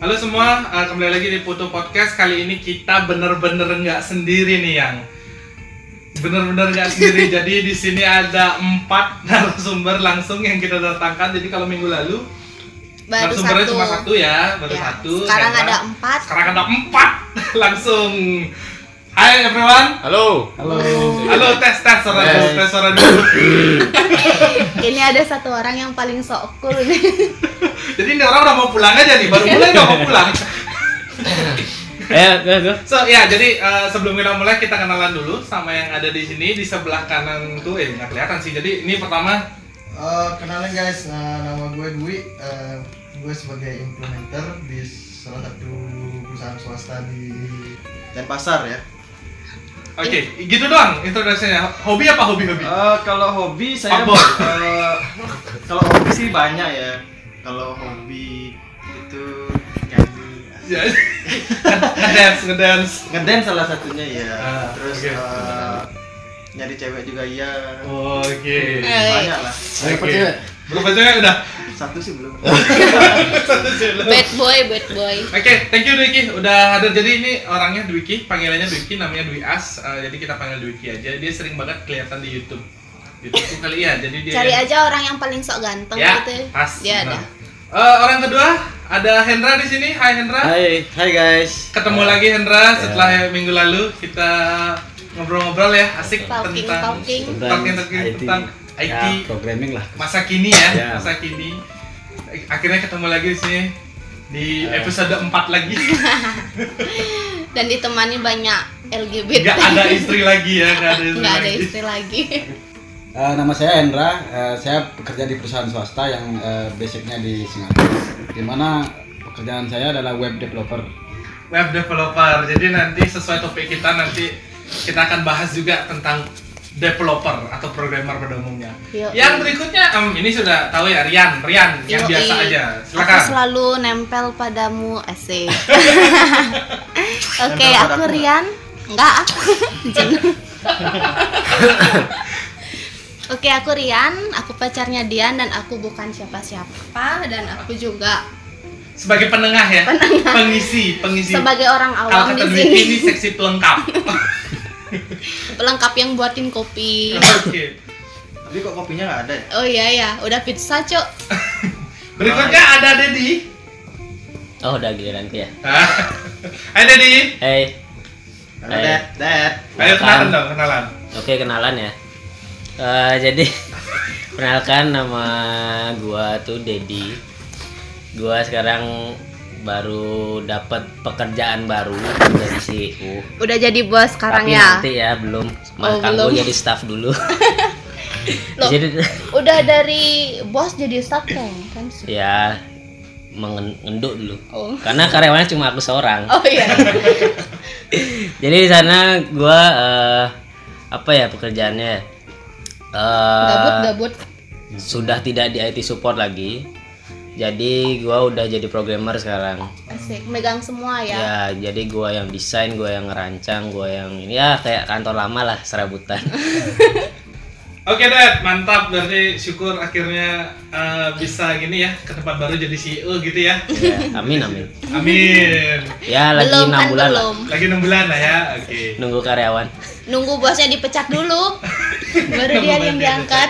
Halo semua, eh, kembali lagi di Putu Podcast. Kali ini kita bener-bener nggak sendiri nih yang bener-bener nggak sendiri. Jadi di sini ada empat narasumber langsung yang kita datangkan. Jadi kalau minggu lalu baru narasumbernya satu. cuma satu ya, baru Ya, satu. Sekarang ada empat. Sekarang ada empat langsung. Hai everyone. Halo. Halo. Halo tes tes suara Tes. dulu, tes suara dulu. Ini ada satu orang yang paling sok cool nih. Jadi ini orang udah mau pulang aja nih, baru mulai udah mau pulang. Eh, gue, gue. So ya, jadi eh, sebelum kita mulai kita kenalan dulu sama yang ada di sini di sebelah kanan tuh, eh nggak kelihatan sih. Jadi ini pertama, Eh, kenalin guys, nah, nama gue Dwi. Eh, gue sebagai implementer di salah satu perusahaan swasta di Denpasar ya. Oke, gitu doang introduksinya. Hobi apa hobi hobi? Eh, kalau hobi saya eh, kalau hobi sih banyak ya. Kalau hobi itu nyanyi, Ya, ngedance ngedance. ngedance salah satunya ya. Ah, Terus oke. eh, nyari cewek juga iya. Oke. Eh. Banyak lah. Oke. Belum bacanya udah. Satu sih belum. Satu sih belum. Bad boy, bad boy. Oke, thank you Dwiki udah hadir. Jadi ini orangnya Dwiki, panggilannya Dwiki, namanya Dwi As. Eh, jadi kita panggil Dwiki aja. Dia sering banget kelihatan di YouTube. YouTube kali ya. Jadi dia Cari aja orang yang paling sok ganteng ya, gitu. pas. Dia Nah. ada. Eh, orang kedua ada Hendra di sini. Hai Hendra. Hai, hai guys. Ketemu lagi Hendra setelah minggu lalu kita ngobrol-ngobrol ya asik Talking, tentang talking. talking, talking tentang IT Ya, programming lah. masa kini ya, Ya. masa kini. Akhirnya ketemu lagi di sini di Ya. episode 4 lagi. Dan ditemani banyak LGBT. Gak ada istri lagi ya, gak ada istri Nggak ada lagi. istri lagi. Eh, nama saya Hendra, Eh, saya bekerja di perusahaan swasta yang eh, basicnya di Singapura. Di mana pekerjaan saya adalah web developer. Web developer. Jadi nanti sesuai topik kita nanti kita akan bahas juga tentang developer atau programmer pada umumnya. Yoi. Yang berikutnya, em, ini sudah tahu ya Rian, Rian yang Yoi. biasa aja. Aku Silakan. selalu nempel padamu asik. Oke, Nempel aku Rian. Enggak, aku. Oke, aku Rian, aku pacarnya Dian dan aku bukan siapa-siapa dan aku juga Sebagai penengah ya, pengisi, pengisi. sebagai orang Kalau awam di sini. Ini seksi pelengkap. pelengkap yang buatin kopi. Oke. Tapi kok kopinya nggak ada ya? Oh iya ya, udah pizza cuk. Berikutnya ada Dedi. Oh, udah giliranku ya. Hai Dedi. Hey. Halo, Hai. Dad. Dad. Ayo kenalan dong, kenalan. Oke, kenalan ya. Eh, jadi kenalkan nama gua tuh Dedi. Gua sekarang baru dapat pekerjaan baru dari CEO. Udah jadi bos sekarang Tapi ya. nanti ya belum. Oh, Makan belum. gua jadi staff dulu. Loh. jadi Udah dari bos jadi staff kan? kan sih. ya mengenduk dulu. Oh. Karena karyawannya cuma aku seorang. Oh iya. Jadi di sana gua eh, apa ya pekerjaannya? Eh, Gabut gabut. Sudah tidak di IT support lagi. Jadi gua udah jadi programmer sekarang. Asik, megang semua ya. Ya, jadi gua yang desain, gua yang ngerancang, gua yang ini ya kayak kantor lama lah serabutan. Oke Dad, mantap. Berarti syukur akhirnya eh, bisa gini ya ke tempat baru jadi CEO gitu ya. ya, amin amin. Amin. Ya lagi belum enam kan bulan lah. belum. Lagi enam bulan lah ya. Oke. Nunggu karyawan. Nunggu bosnya dipecat dulu. Baru dia yang diangkat.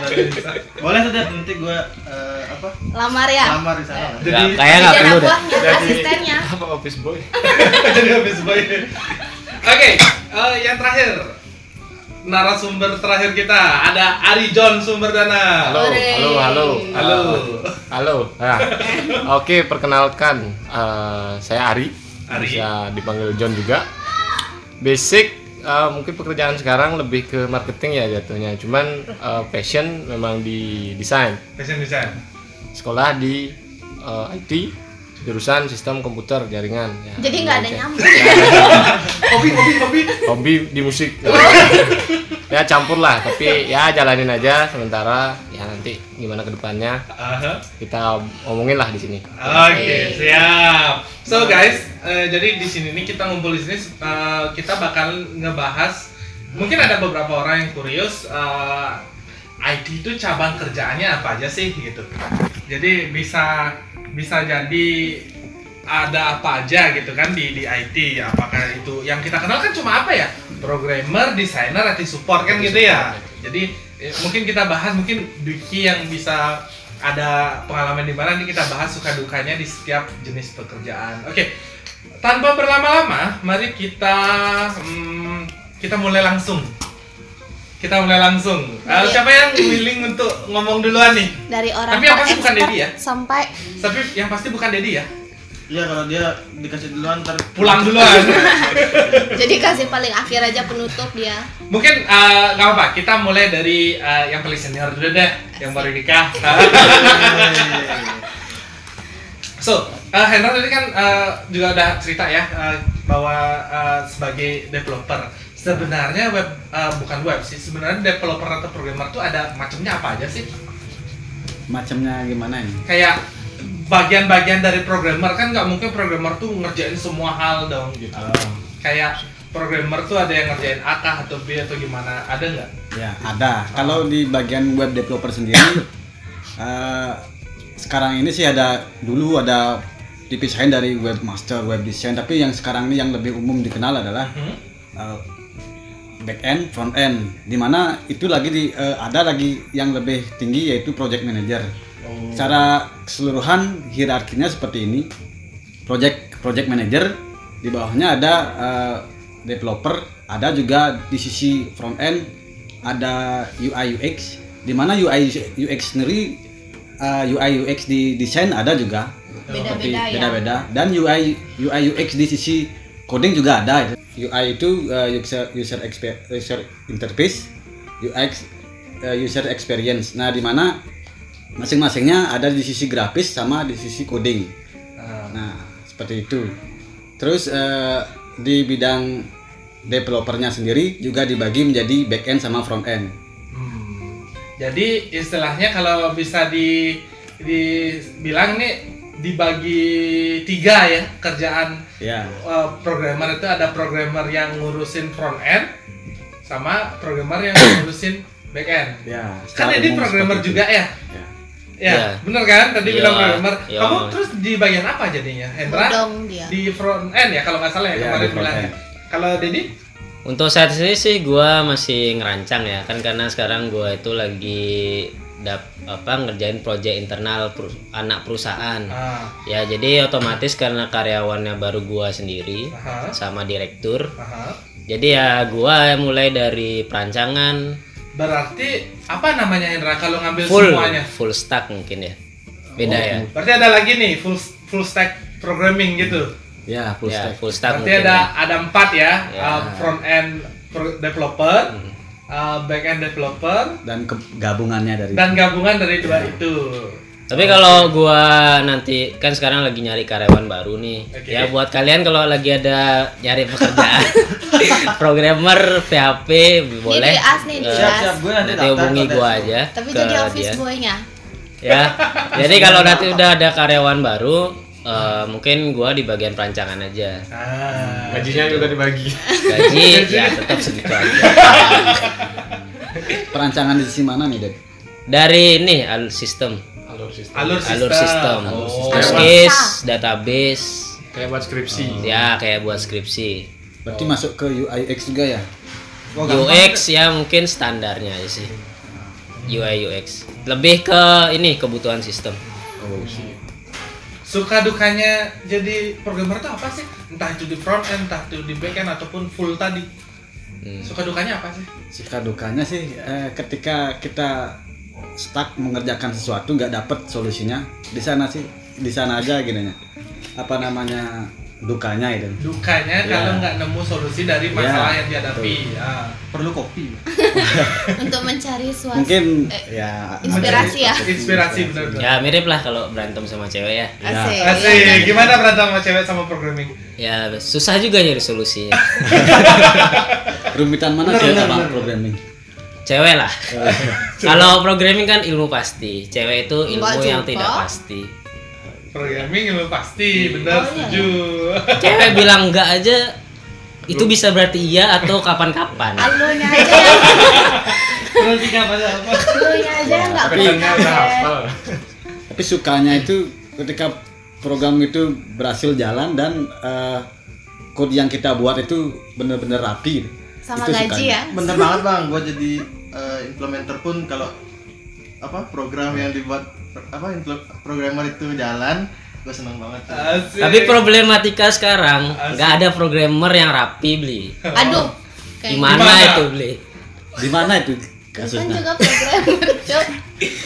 Boleh tuh Dad, nanti gua eh, apa? Lamar ya. Lamar di sana. Jadi kayak nggak perlu deh. Jadi- asistennya. Apa office boy? jadi habis boy. Oke, eh, yang terakhir narasumber terakhir kita ada Ari John Sumberdana. Halo, Ore. halo, halo, Halo. halo. Nah, oke, perkenalkan, eh, saya Ari. Ari. Bisa dipanggil John juga. Basic, eh, mungkin pekerjaan sekarang lebih ke marketing ya jatuhnya. Cuman eh, passion memang di desain. Fashion design. Sekolah di eh, IT, jurusan sistem komputer jaringan. Ya, Jadi nggak ada nyambung. Hobi, hobi, hobi. Hobi di musik. ya campur lah, tapi ya jalanin aja sementara. Ya nanti gimana ke depannya Aha. kita omongin lah di sini. Oke, siap. So guys, eh, jadi di sini nih kita ngumpul di sini eh, kita bakal ngebahas mungkin ada beberapa orang yang kurios eh, IT itu cabang kerjaannya apa aja sih gitu. Jadi bisa bisa jadi ada apa aja gitu kan di di IT apakah itu yang kita kenal kan cuma apa ya? Programmer desainer IT support kan gitu ya. Jadi eh, mungkin kita bahas mungkin Duki yang bisa ada pengalaman di mana nih kita bahas suka dukanya di setiap jenis pekerjaan. Oke tanpa berlama-lama mari kita hmm, kita mulai langsung kita mulai langsung. Eh, Dari- siapa yang willing untuk ngomong duluan nih? Dari orang Tapi yang pasti bukan Dedi ya? Sampai tapi yang pasti bukan Dedi ya? Iya kalau dia dikasih duluan ntar pulang duluan. Jadi kasih paling akhir aja penutup dia. Mungkin eh, nggak apa-apa, kita mulai dari eh, yang paling senior dulu deh, yang baru nikah. so, eh, Hendra tadi kan eh, juga udah cerita ya eh, bahwa eh, sebagai developer sebenarnya web eh, bukan web sih, sebenarnya developer atau programmer tuh ada macamnya apa aja sih? Macamnya gimana ini? Kayak bagian-bagian dari programmer kan nggak mungkin programmer tuh ngerjain semua hal dong gitu. Kayak programmer tuh ada yang ngerjain A kah atau B atau gimana? Ada nggak? Ya, ada. Kalau di bagian web developer sendiri eh, sekarang ini sih ada dulu ada dipisahin dari webmaster, web design, tapi yang sekarang ini yang lebih umum dikenal adalah Hmm? eh, back end, front end. Di mana itu lagi di eh, ada lagi yang lebih tinggi yaitu project manager. Secara keseluruhan hierarkinya seperti ini. Project project manager di bawahnya ada eh, developer, ada juga di sisi front end ada UI UX. Di mana UI UX sendiri eh, UI UX di desain ada juga. Beda-beda Seperti ya. Beda-beda dan UI UI UX di sisi coding juga ada. UI itu uh, user user user interface, UX uh, user experience. Nah, di mana masing-masingnya ada di sisi grafis sama di sisi coding. Nah, seperti itu. Terus uh, di bidang developernya sendiri juga dibagi menjadi back end sama front end. Hmm. Jadi istilahnya kalau bisa di dibilang nih dibagi tiga ya kerjaan Ya. uh, programmer itu ada programmer yang ngurusin front end sama programmer yang ngurusin back end. Ya. Kan ini programmer seperti itu. juga ya? Ya. Ya, Iya. bener kan? Tadi Iya, bilang programmer. iya. Kamu terus di bagian apa jadinya? Hendra? Dia. Di front end ya kalau nggak salah ya Iya, kemarin bilangnya. end. Kalau Dedi? Untuk saat ini sih gua masih ngerancang ya kan karena sekarang gua itu lagi dap apa ngerjain proyek internal per- anak perusahaan. Ah, Ya jadi otomatis karena karyawannya baru gua sendiri aha, sama direktur. aha. Jadi ya gua mulai dari perancangan Berarti apa namanya Hendra kalau ngambil full semuanya? full stack mungkin ya. Beda Oh, ya. Berarti ada lagi nih full full stack programming gitu. Ya, full Ya, stack. full stack Berarti ada ya. ada empat ya, Ya. Uh, front end developer, Hmm. Uh, back end developer, dan ke- gabungannya dari dan gabungan dari dua itu. Tapi kalau gua nanti kan sekarang lagi nyari karyawan baru nih. Oke. Ya buat kalian kalau lagi ada nyari pekerjaan programmer PHP boleh. di as nih, eh. Siap, gue nanti hubungi gua aja. Tapi jadi office boy-nya. Ya. Jadi kalau nanti udah ada karyawan baru eh, mungkin gua di bagian perancangan aja. Ah, Gajinya juga dibagi. Gaji ya tetap segitu aja. perancangan di sisi mana nih, Dek? Dari ini al sistem, Alur sistem. alur sistem. alur sistem, Oh. ArcGIS, database, Kayak buat skripsi. ya kayak buat skripsi. Berarti masuk ke UI UX juga ya? Oh, gampang. UX ya mungkin standarnya aja sih. UI UX. Lebih ke ini kebutuhan sistem. Oh, Suka dukanya jadi programmer itu apa sih? Entah itu di front end, entah itu di back end ataupun full tadi. Hmm. Suka dukanya apa sih? Suka dukanya sih eh, ketika kita stuck mengerjakan sesuatu nggak dapet solusinya di sana sih di sana aja gini ya. Apa namanya dukanya itu. Dukanya Ya. kalau nggak nemu solusi dari Ya, masalah yang dihadapi. Ah. perlu kopi. Untuk mencari suasana. Mungkin eh, ya inspirasi ya. Inspirasi benar-benar. Ya mirip lah kalau berantem sama cewek ya. Asik. Asik, gimana berantem sama cewek sama programming? Ya susah juga nyari solusinya. Rumitan mana sih sama programming? Cewek lah. kalau programming kan ilmu pasti, cewek itu ilmu yang tidak pasti. Programming lu pasti, benar Oh, iya. setuju. Cewek bilang enggak aja itu bisa berarti iya atau kapan-kapan. Alunya aja yang Berarti apa apa? alunya aja yang nggak Kesannya udah pakai. hafal. Tapi sukanya itu ketika program itu berhasil jalan dan eh, code yang kita buat itu benar-benar rapi. Sama Itu gaji sukanya. ya. bener banget bang gua jadi eh, implementer pun kalau apa program yang dibuat apa programmer itu jalan gue seneng banget tuh. Asik. Tapi problematika sekarang nggak ada programmer yang rapi beli. Aduh. Kayak Gimana Gimana? itu beli? Di mana itu. Kan kasusnya? juga programmer, Cok.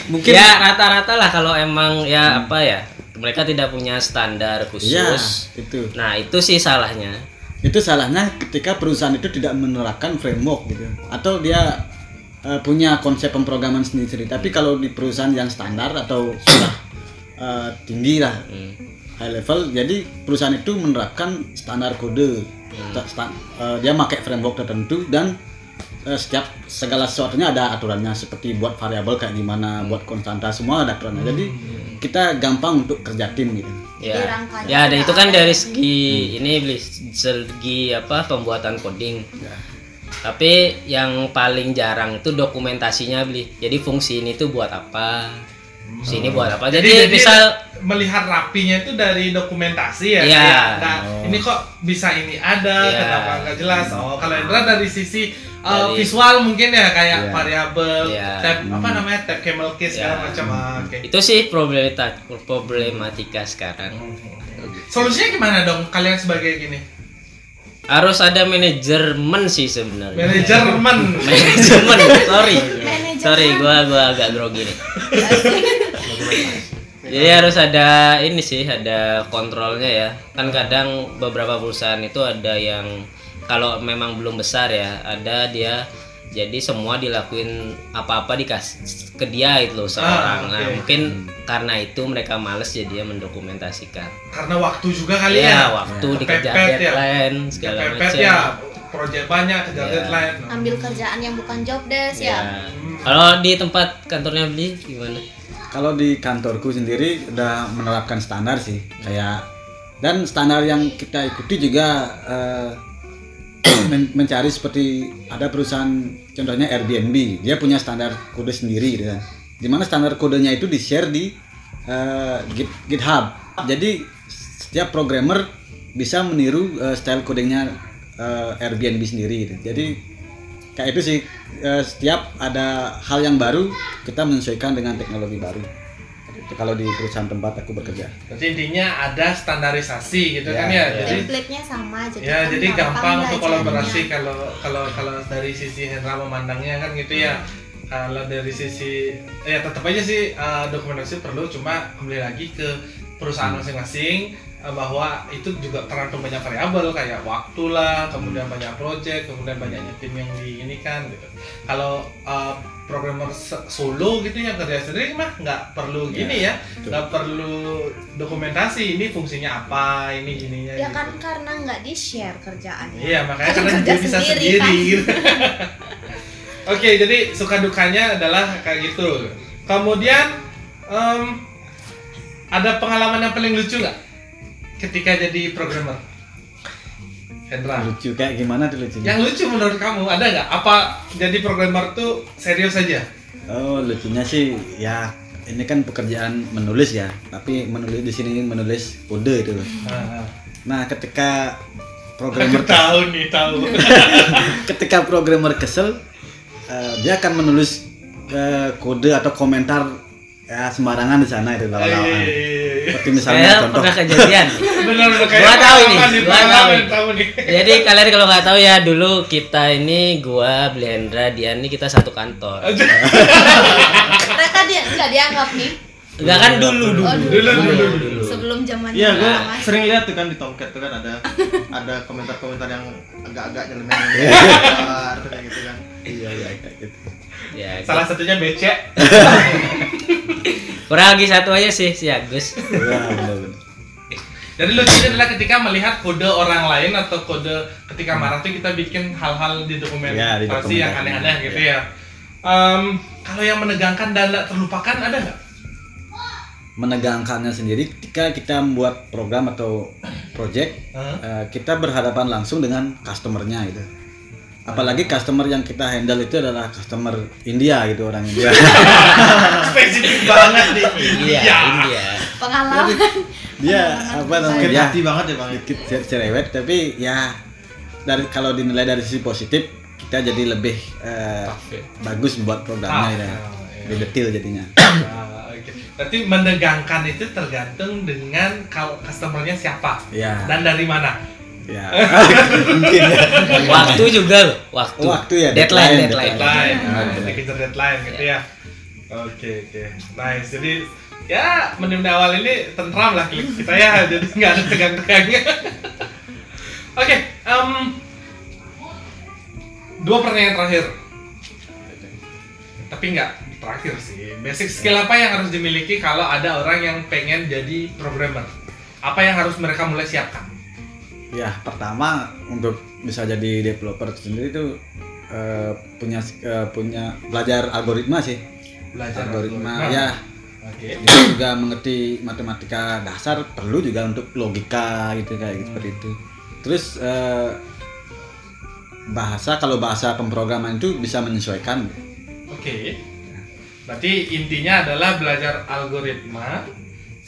Mungkin Ya rata-rata lah kalau emang ya apa ya mereka tidak punya standar ya khusus. itu. Nah itu sih salahnya. Itu salahnya ketika perusahaan itu tidak menerapkan framework gitu atau dia eh, punya konsep pemrograman sendiri-sendiri. Tapi kalau di perusahaan yang standar atau sudah eh, tinggi lah Hmm. high level, jadi perusahaan itu menerapkan standar kode. Ta- sta- eh, dia pakai framework tertentu dan eh, setiap segala sesuatunya ada aturannya seperti buat variabel kayak gimana, buat konstanta semua ada aturannya. Jadi kita gampang untuk kerja tim gitu. Ya, ya ada ada itu kan dari ya? segi ini beli segi apa pembuatan coding. Tapi yang paling jarang itu dokumentasinya beli. Jadi fungsi ini tuh buat apa? Sini buat apa? Jadi, misal melihat rapinya itu dari dokumentasi ya. Iya. kayak, nah, Oh. ini kok bisa ini ada, Iya. kenapa nggak jelas? Oh, kalau Indra dari sisi uh, Dari- visual mungkin ya kayak Iya. variabel, Iya. tab apa namanya tab camel case segala Iya. macam. Ah, Oke. itu sih problematika problematika sekarang. Solusinya gimana dong kalian sebagai gini? Harus ada manajemen sih sebenarnya. Manajemen. manajemen sorry Manajemen. sorry gua gua agak grogi nih jadi harus ada ini sih ada kontrolnya ya kan kadang beberapa perusahaan itu ada yang kalau memang belum besar ya ada dia jadi semua dilakuin apa-apa dikasih ke dia itu loh seorang nah oke. mungkin karena itu mereka males jadi dia mendokumentasikan Karena waktu juga kali ya ya. waktu dikejar Kepepet ya. deadline segala Kepepet macam ya, proyek banyak, kejar Iya. deadline. Ambil kerjaan yang bukan job desk Ya. ya. Kalau di tempat kantornya beli gimana? Kalau di kantorku sendiri udah menerapkan standar sih, kayak dan standar yang kita ikuti juga men- mencari seperti ada perusahaan contohnya Airbnb, dia punya standar kode sendiri gitu kan. Di mana standar kodenya itu di share di Git- GitHub. Jadi setiap programmer bisa meniru eh, style kodenya eh, Airbnb sendiri gitu. Jadi kayak itu sih eh, setiap ada hal yang baru kita menyesuaikan dengan teknologi baru itu kalau di perusahaan tempat aku bekerja Berarti intinya ada standarisasi gitu Ya, kan ya. ya. Jadi Template-nya sama jadi ya kan jadi gampang untuk kolaborasi kalau kalau kalau dari sisi Hendra memandangnya kan gitu ya. Kalau dari sisi ya tetap aja sih eh, dokumentasi perlu cuma kembali lagi ke perusahaan masing-masing eh, bahwa itu juga tergantung banyak variabel kayak waktu lah, kemudian banyak project, kemudian banyaknya tim yang di ini kan gitu. Kalau eh, programmer solo gitu yang kerja sendiri mah nggak perlu gini ya, nggak perlu dokumentasi ini fungsinya apa, ini gininya. Ya gitu. kan karena nggak di share kerjaannya. Iya makanya Kan karena kerja dia bisa sendiri, sendiri. kan? gitu. Oke jadi suka dukanya adalah kayak gitu. Kemudian em, ada pengalaman yang paling lucu nggak ketika jadi programmer? Hendra. lucu kayak gimana tuh lucunya Yang lucu menurut kamu ada nggak? Apa jadi programmer tuh serius saja? oh lucunya sih ya ini kan pekerjaan menulis ya tapi menulis di sini menulis kode itu nah ketika Aku programmer tahu nih tahu. ketika programmer kesel eh, dia akan menulis eh, kode atau komentar ya sembarangan di sana itu lawan-lawan seperti misalnya Saya contoh pernah kejadian. Benar benar kayak Gua tahu ini, gua tahu ini. tahu nih. Jadi kalian kalau nggak tahu ya dulu kita ini gua Blendra dia ini kita satu kantor. Mereka dia nggak dianggap nih. Enggak kan dulu dulu. Oh, Dulu dulu dulu. Sebelum zaman Iya, gue Mas. sering lihat tuh kan di Tomcat tuh kan ada ada komentar-komentar yang agak-agak kayak gitu kan. iya iya kayak gitu Ya, Salah satunya becek. Kurang lagi satu aja sih si Agus. Iya. Jadi lucunya adalah ketika melihat kode orang lain atau kode ketika marah tuh kita bikin hal-hal di dokumentasi Ya, di dokumentasi. yang aneh-aneh gitu ya. Em, kalau yang menegangkan dan tak terlupakan ada nggak? menegangkannya sendiri ketika kita membuat program atau project Hah? eh, kita berhadapan langsung dengan customernya gitu apalagi customer yang kita handle itu adalah customer India gitu orang India Spesifik banget nih. Iya, India. pengalaman dia apa namanya Sakit ya, hati banget ya bang. dikit cer- cerewet tapi ya dari kalau dinilai dari sisi positif kita jadi lebih eh, ya. bagus buat programnya Tough, ya. ya, lebih detail jadinya Ah, oke. Berarti menegangkan itu tergantung dengan kalau customernya siapa ya dan dari mana. Ya mungkin ya waktu juga loh waktu Waktu ya, deadline deadline, deadline, Deadline, deadline. dikejar deadline gitu ya. Oke oke, nice. Jadi ya menit awal ini tentram lah klik kita ya, jadi nggak ada tegang-tegangnya. Oke, em, dua pertanyaan terakhir. Tapi nggak terakhir sih. Basic skill apa yang harus dimiliki kalau ada orang yang pengen jadi programmer? Apa yang harus mereka mulai siapkan? Ya pertama untuk bisa jadi developer sendiri itu eh, punya eh, punya belajar algoritma sih Belajar algoritma algoritma. ya Oke. Dia juga mengerti matematika dasar perlu juga untuk logika gitu kayak gitu, seperti itu. Terus eh, bahasa kalau bahasa pemrograman itu bisa menyesuaikan. Oke. Berarti intinya adalah belajar algoritma,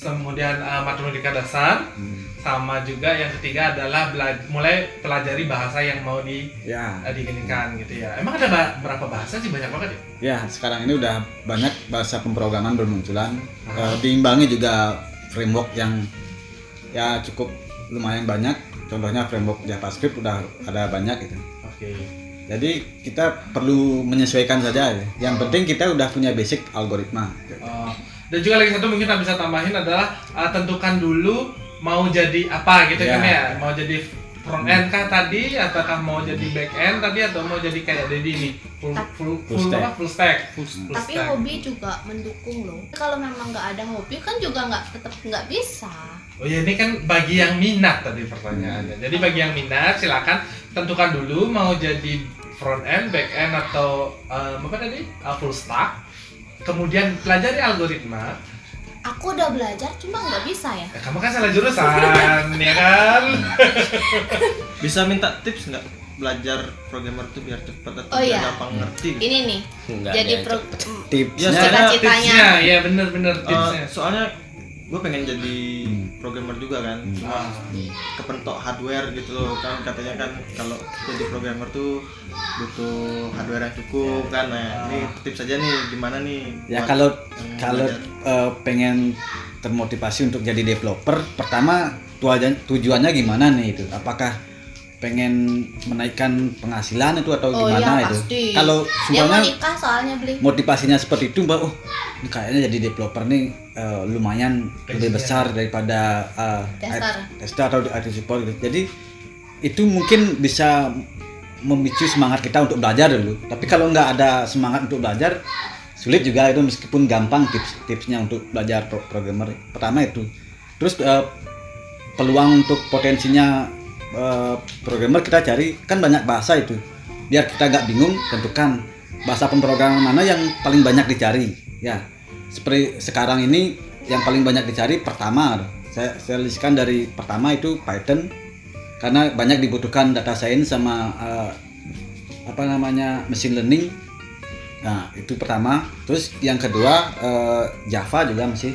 kemudian uh, matematika dasar, Hmm. Sama juga yang ketiga adalah bela- mulai pelajari bahasa yang mau di Ya, uh, diginikan gitu ya. Emang ada ba- berapa bahasa sih banyak banget ya? ya sekarang ini udah banyak bahasa pemrograman bermunculan. Eh, diimbangi juga framework yang ya cukup lumayan banyak. Contohnya framework JavaScript udah ada banyak gitu. Oke. Jadi kita perlu menyesuaikan saja. ya. Yang penting kita udah punya basic algoritma. Uh, dan juga lagi satu mungkin kita bisa tambahin adalah uh, tentukan dulu mau jadi apa gitu Ya. kan ya. Mau jadi front end kah tadi ataukah mau jadi back end tadi atau mau jadi kayak Dedi ini full full Full full, stack. apa? full stack full, tapi stack. hobi juga mendukung loh kalau memang nggak ada hobi kan juga nggak tetap nggak bisa Oh ya ini kan bagi yang minat tadi pertanyaannya. Jadi bagi yang minat silakan tentukan dulu mau jadi front end, back end atau um, apa tadi Uh, full stack. Kemudian pelajari algoritma. Aku udah belajar cuma nggak bisa ya Ya, kamu kan salah jurusan ya kan? Bisa minta tips nggak belajar programmer tuh biar cepet atau Oh, biar iya. gampang ngerti? gitu? ini nih Nggak jadi pro Tipsnya Ya, soalnya cita-citanya Tipsnya, ya bener-bener Eh, tipsnya. soalnya gue pengen jadi programmer juga kan, cuma Ah. kepentok hardware gitu loh. Kan katanya kan kalau jadi programmer tuh butuh hardware yang cukup kan. Nah ini tips aja nih gimana nih Ya kalau kalau eh, pengen termotivasi untuk jadi developer, pertama tujuan tujuannya gimana nih itu? Apakah pengen menaikkan penghasilan itu atau oh gimana ya itu? pasti Kalau semuanya nikah soalnya beli motivasinya seperti itu, Mbak. Oh, ini kayaknya jadi developer nih eh, lumayan lebih besar daripada eh, Tester. Atau IT support gitu. Jadi itu mungkin bisa memicu semangat kita untuk belajar dulu. Tapi kalau nggak ada semangat untuk belajar, sulit juga itu meskipun gampang tips-tipsnya untuk belajar pro- programmer. Pertama itu. Terus eh, peluang untuk potensinya eh, programmer kita cari kan banyak bahasa itu. Biar kita nggak bingung, tentukan bahasa pemrograman mana yang paling banyak dicari. Ya, seperti sekarang ini yang paling banyak dicari pertama. Saya saya listkan dari pertama itu Python. Karena banyak dibutuhkan data science sama eh, apa namanya machine learning. Nah itu pertama. Terus yang kedua eh, Java juga masih.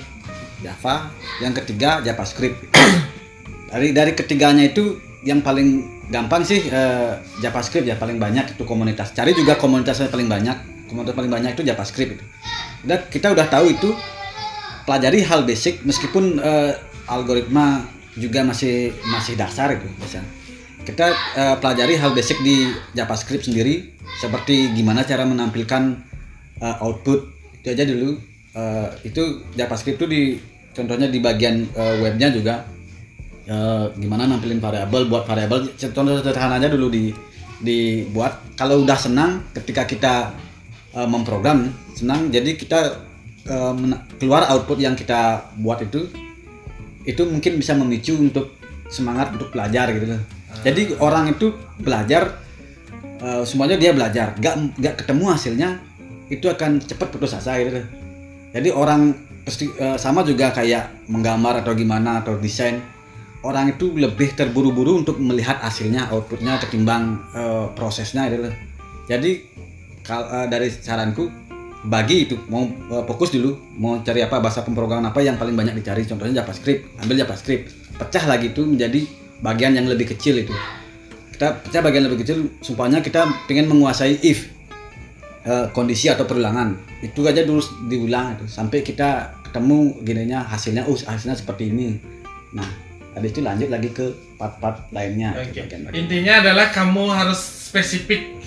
Java. Yang ketiga JavaScript. Dari dari ketiganya itu yang paling gampang sih eh, JavaScript ya paling banyak itu komunitas. Cari juga komunitasnya paling banyak. Komunitas paling banyak itu JavaScript. Itu udah kita udah tahu itu pelajari hal basic meskipun eh, algoritma juga masih masih dasar itu bisa. Kita eh, pelajari hal basic di JavaScript sendiri seperti gimana cara menampilkan eh, output. Itu aja dulu. Eh, itu JavaScript itu di contohnya di bagian eh, webnya juga eh, gimana nampilin variabel buat variabel. Contoh sederhana aja dulu di dibuat. Kalau udah senang ketika kita eh, memprogram senang jadi kita mena- keluar output yang kita buat itu itu mungkin bisa memicu untuk semangat untuk belajar gitu loh. Jadi orang itu belajar eh, semuanya dia belajar, nggak nggak ketemu hasilnya itu akan cepat putus asa gitu loh. Jadi orang pasti eh, sama juga kayak menggambar atau gimana atau desain orang itu lebih terburu-buru untuk melihat hasilnya outputnya ketimbang eh, prosesnya gitu. Jadi kal- eh, dari saranku bagi itu mau eh, fokus dulu mau cari apa bahasa pemrograman apa yang paling banyak dicari. Contohnya JavaScript ambil JavaScript. Pecah lagi itu menjadi bagian yang lebih kecil itu. Kita pecah bagian lebih kecil sumpahnya kita pengen menguasai if eh, kondisi atau perulangan. Itu aja dulu diulang itu sampai kita ketemu gininya hasilnya uh hasilnya seperti ini. Nah habis itu lanjut lagi ke part-part lainnya Oke. bagian-bagian. Intinya adalah kamu harus spesifik.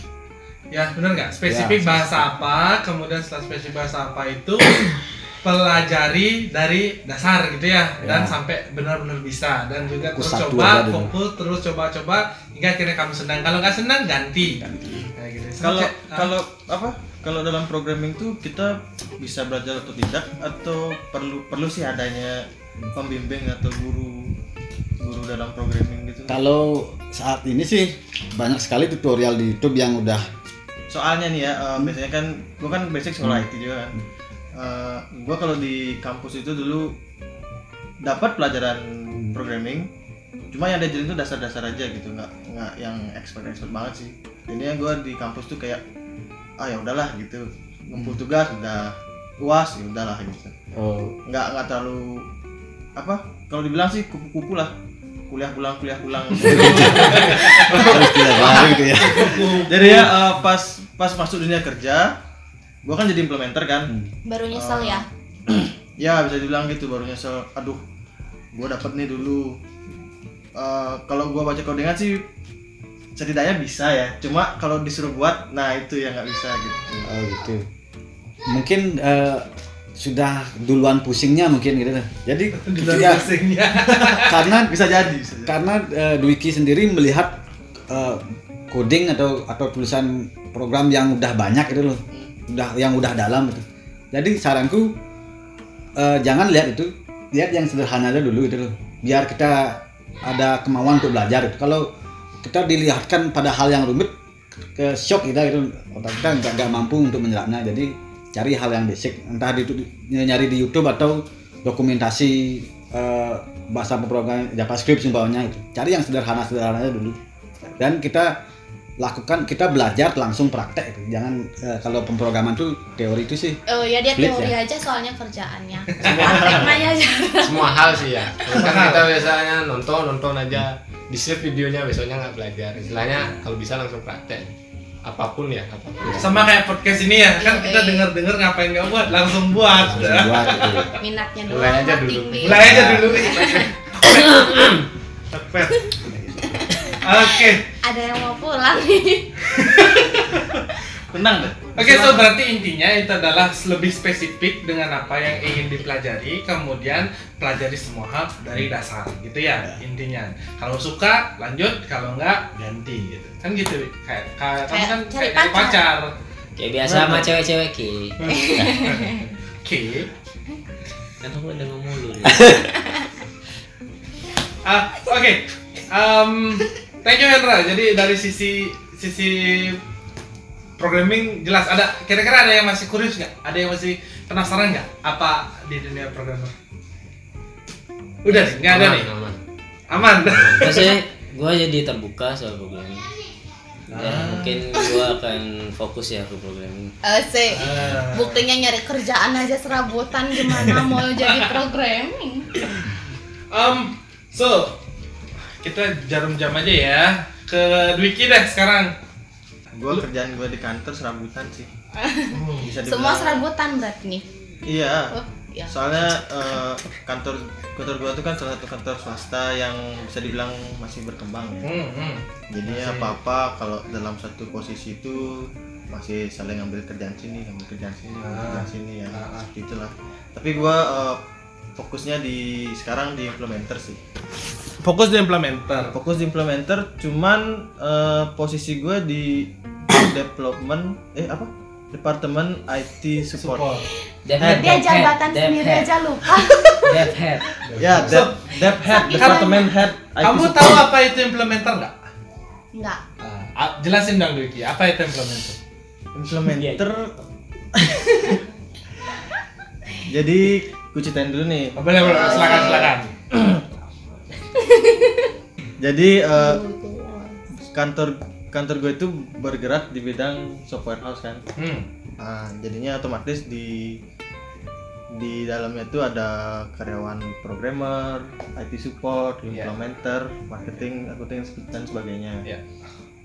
Ya, benar nggak? Spesifik Ya, bahasa apa, kemudian setelah spesifik bahasa apa itu pelajari dari dasar gitu ya, dan Ya. sampai benar-benar bisa dan juga Fokus terus satu coba fokus terus coba-coba hingga akhirnya kamu senang. Kalau nggak senang ganti. Kayak gitu. Sama Kalau ah, kalau apa? Kalau dalam programming tuh kita bisa belajar atau tidak atau perlu perlu sih adanya pembimbing atau guru guru dalam programming gitu. Kalau saat ini sih banyak sekali tutorial di YouTube yang udah Soalnya nih ya, eh, biasanya kan gua kan basic sekolah IT juga kan. Eh, gua kalau di kampus itu dulu dapat pelajaran programming, cuma yang diajarin tuh dasar-dasar aja gitu, nggak nggak yang expert expert banget sih. Jadinya gua di kampus tuh kayak ah ya udahlah gitu, ngumpul tugas udah uas ya udahlah gitu. Nggak nggak terlalu apa? Kalau dibilang sih kupu-kupu lah, kuliah pulang kuliah pulang. harus tidak baru gitu ya. Jadi ya eh, pas pas masuk dunia kerja, gua kan jadi implementer kan. Baru nyesel ya. Ya bisa dibilang gitu baru nyesel. Aduh, gua dapet nih dulu. Eh, kalau gua baca codingan sih setidaknya bisa ya. Cuma kalau disuruh buat, nah itu yang nggak bisa gitu. Oh gitu. Mungkin eh, sudah duluan pusingnya mungkin gitu. Jadi di luar ketika pusingnya. karena Bisa jadi. Bisa jadi. karena eh, Dwiki sendiri melihat eh, coding atau atau tulisan program yang udah banyak gitu loh. Udah yang udah dalam gitu. Jadi saranku eh, jangan lihat itu, lihat yang sederhana aja dulu gitu loh. Biar kita ada kemauan untuk belajar itu. Kalau kita dilihatkan pada hal yang rumit ke shock kita gitu otak kita nggak mampu untuk menyerapnya jadi cari hal yang basic. Entah di, nyari di YouTube atau dokumentasi eh, bahasa pemrograman JavaScript umpamanya itu. Cari yang sederhana sederhana aja dulu. Dan kita lakukan kita belajar langsung praktek itu. jangan eh, kalau pemrograman tuh teori itu sih. Oh ya dia Split teori ya? aja soalnya kerjaannya. Ya jarang. semua hal sih ya. Kan kita biasanya nonton nonton aja. Di save videonya besoknya nggak belajar. Istilahnya kalau bisa langsung praktek apa pun ya apa pun Sama kayak podcast ini ya, kan kita Yoi. denger-denger ngapain nggak buat, langsung buat. langsung buat gitu. Minatnya Mulai doang aja dulu. Mulai aja dulu. Tepet. Oke. Ada yang mau pulang nih. Tenang deh. Oke, so berarti intinya itu adalah lebih spesifik dengan apa yang ingin dipelajari, kemudian pelajari semua hal dari dasar, gitu ya intinya. Kalau suka lanjut, kalau enggak ganti, gitu. Kan gitu, kayak kayak kamu kan cari kayak cari pacar. Kayak biasa sama cewek-cewek ki. Oke. Kan aku udah ngomong dulu. Ah, oke. Em, thank you Hendra. Jadi dari sisi sisi programming jelas ada kira-kira ada yang masih kurios nggak? Ada yang masih penasaran nggak apa di dunia programmer? Udah sih, nggak ada Aman, nih. aman. Aman. Maksudnya gue jadi terbuka soal programming. Dan Ah. mungkin gue akan fokus ya ke programming. Asik. Ah. Buktinya nyari kerjaan aja serabutan gimana mau jadi programming. Um, so kita jarum jam aja ya ke Dwiki deh sekarang. Gua kerjaan gua di kantor serabutan sih. Bisa dibilang. Semua serabutan berarti nih. Iya. Oh, ya. Soalnya eh, kantor kantor gua tuh kan salah satu kantor swasta yang bisa dibilang masih berkembang ya. Hmm, hmm. Jadinya apa-apa kalau dalam satu posisi itu masih saling ngambil kerjaan sini, ngambil kerjaan sini, ngambil Ah. kerjaan sini ya. Ah, ah. Seperti itulah. Tapi gua eh, fokusnya di sekarang di implementer sih. Fokus di implementer. Fokus di implementer cuman eh, posisi gua di development eh apa? Departemen IT support. Support. Dev Dia jabatan sendiri aja lupa. Dev head. Ya, dev, dev head, departemen head IT Kamu support. tahu apa itu implementer nggak? Enggak. Ah, jelasin dong Dwiki, apa itu implementer? implementer jadi ku ceritain dulu nih Oh, boleh, boleh, silakan, silakan. jadi eh, kantor kantor gue itu bergerak di bidang software house kan Hmm. Nah, jadinya otomatis di di dalamnya itu ada karyawan programmer, IT support, Iya. implementer, marketing, accounting dan sebagainya. Iya.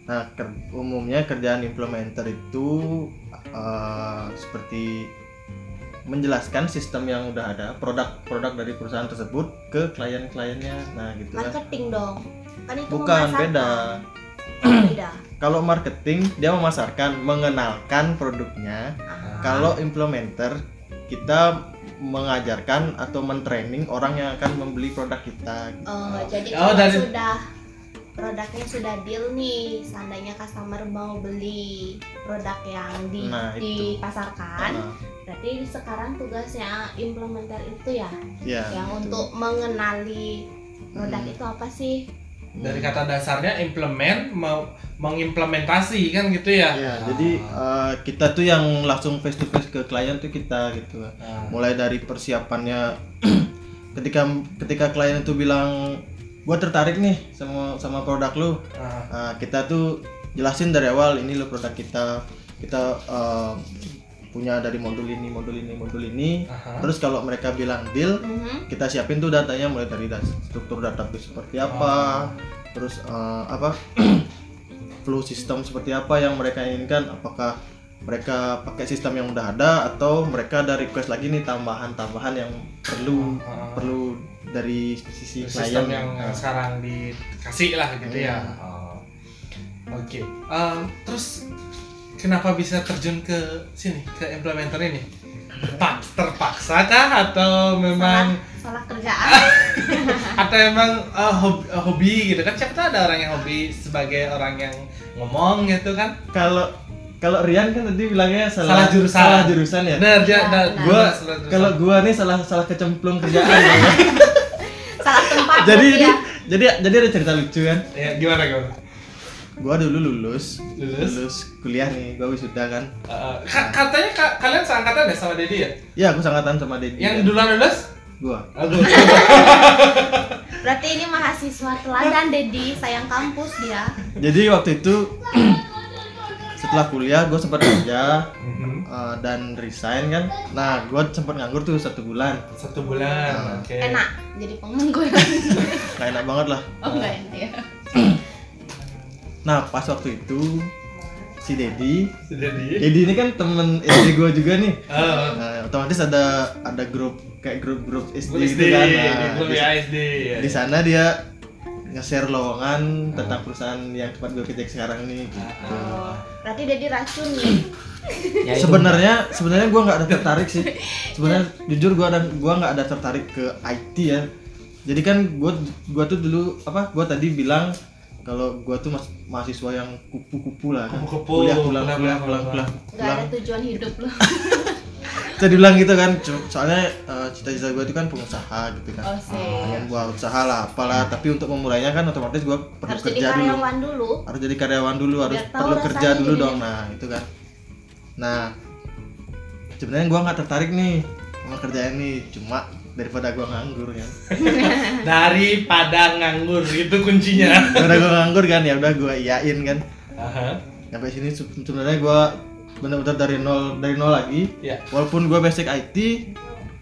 Nah, ker- umumnya kerjaan implementer itu eh, seperti menjelaskan sistem yang udah ada, produk-produk dari perusahaan tersebut ke klien-kliennya. Nah, gitu. Marketing dong. Kan itu Bukan memasarkan. beda. Beda. Kalau marketing dia memasarkan, mengenalkan produknya. Ah. Kalau implementer kita mengajarkan atau mentraining orang yang akan membeli produk kita. Oh, jadi Oh, kalau dari- sudah produknya sudah deal nih, seandainya customer mau beli produk yang di, Nah, itu. dipasarkan, Nah, berarti sekarang tugasnya implementer itu ya, ya, yang gitu. untuk mengenali produk Hmm. itu apa sih? Dari kata dasarnya implement mau mengimplementasi kan gitu ya. Ya, jadi eh, kita tuh yang langsung face to face ke klien tuh kita gitu. Nah, Mulai dari persiapannya ketika ketika klien itu bilang gua tertarik nih sama sama produk lu. nah, Nah, kita tuh jelasin dari awal ini lo produk kita. Kita eh, punya dari modul ini, modul ini, modul ini. aha. Terus kalau mereka bilang deal, Mhm. kita siapin tuh datanya mulai dari struktur database seperti apa, terus eh, apa flow system seperti apa yang mereka inginkan, apakah mereka pakai sistem yang udah ada atau mereka ada request lagi nih tambahan-tambahan yang perlu Ah. perlu dari sisi sistem klien. yang Nah, sekarang dikasih lah gitu ya. Iya. Oh. Oke. Em, terus kenapa bisa terjun ke sini ke implementer ini? Pak terpaksa kah atau memang Salah kerjaan. atau emang eh, hobi, eh, hobi gitu kan siapa tahu ada orang yang hobi sebagai orang yang ngomong gitu kan Kalau kalau Rian kan tadi bilangnya Salah salah, jurusan. salah jurusan ya. benar dia nah, benar. Gua kalau gua nih salah salah kecemplung kerjaan. ya. Salah tempat jadi ya. jadi jadi ada cerita lucu kan. ya gimana gimana Gua dulu lulus, Lulus? kuliah nih, gua wisuda kan. Eh, ka- katanya ka- kalian seangkatan ya sama Dedi ya Ya, aku sangkatan sama Dedi. yang kan. duluan lulus gua. Aduh. Berarti ini mahasiswa teladan Dedi, sayang kampus dia. Jadi waktu itu setelah kuliah gue sempat kerja eh, dan resign kan. Nah, gue sempat nganggur tuh satu bulan. satu bulan oke Enak jadi pengangguran. Nggak enak banget lah. Oh enggak enak ya. Nah, pas waktu itu si Dedi, di Dedi ini kan temen SD gue juga nih. oh Nah, otomatis ada ada grup kayak grup-grup SD, SD, gitu kan. di Nah, klub di, ya SD ya. di sana dia nge-share lowongan tentang perusahaan yang tempat gue kerja sekarang nih. gitu. Oh, berarti Dedi racun nih. Ya, sebenarnya sebenarnya gue nggak ada tertarik sih sebenarnya jujur gue ada gua nggak ada tertarik ke IT ya jadi kan gue gua tuh dulu apa gue tadi bilang kalau gue tuh mas, mahasiswa yang kupu-kupu lah. Kan. Kupu-kupu, kuliah pulang pulang, pulang pulang, pulang. Pulang ada tujuan hidup loh. Bisa dibilang gitu kan soalnya eh, cita-cita gue itu kan pengusaha gitu kan. Oh, sih. pengen buat usaha lah apalah. Tapi untuk memulainya kan otomatis gue perlu Harus jadi kerja dulu. karyawan dulu. harus jadi karyawan dulu harus Biar tahu perlu kerja dulu jadi- dong. Nah itu kan. Nah sebenarnya gua nggak tertarik nih sama kerjaan ini. Cuma daripada gua nganggur kan daripada nganggur itu kuncinya. Daripada gua nganggur kan ya udah gua iyain kan. Aha. sampai sini se- sebenarnya gua benar-benar dari nol dari nol lagi. Ya. Walaupun gua basic IT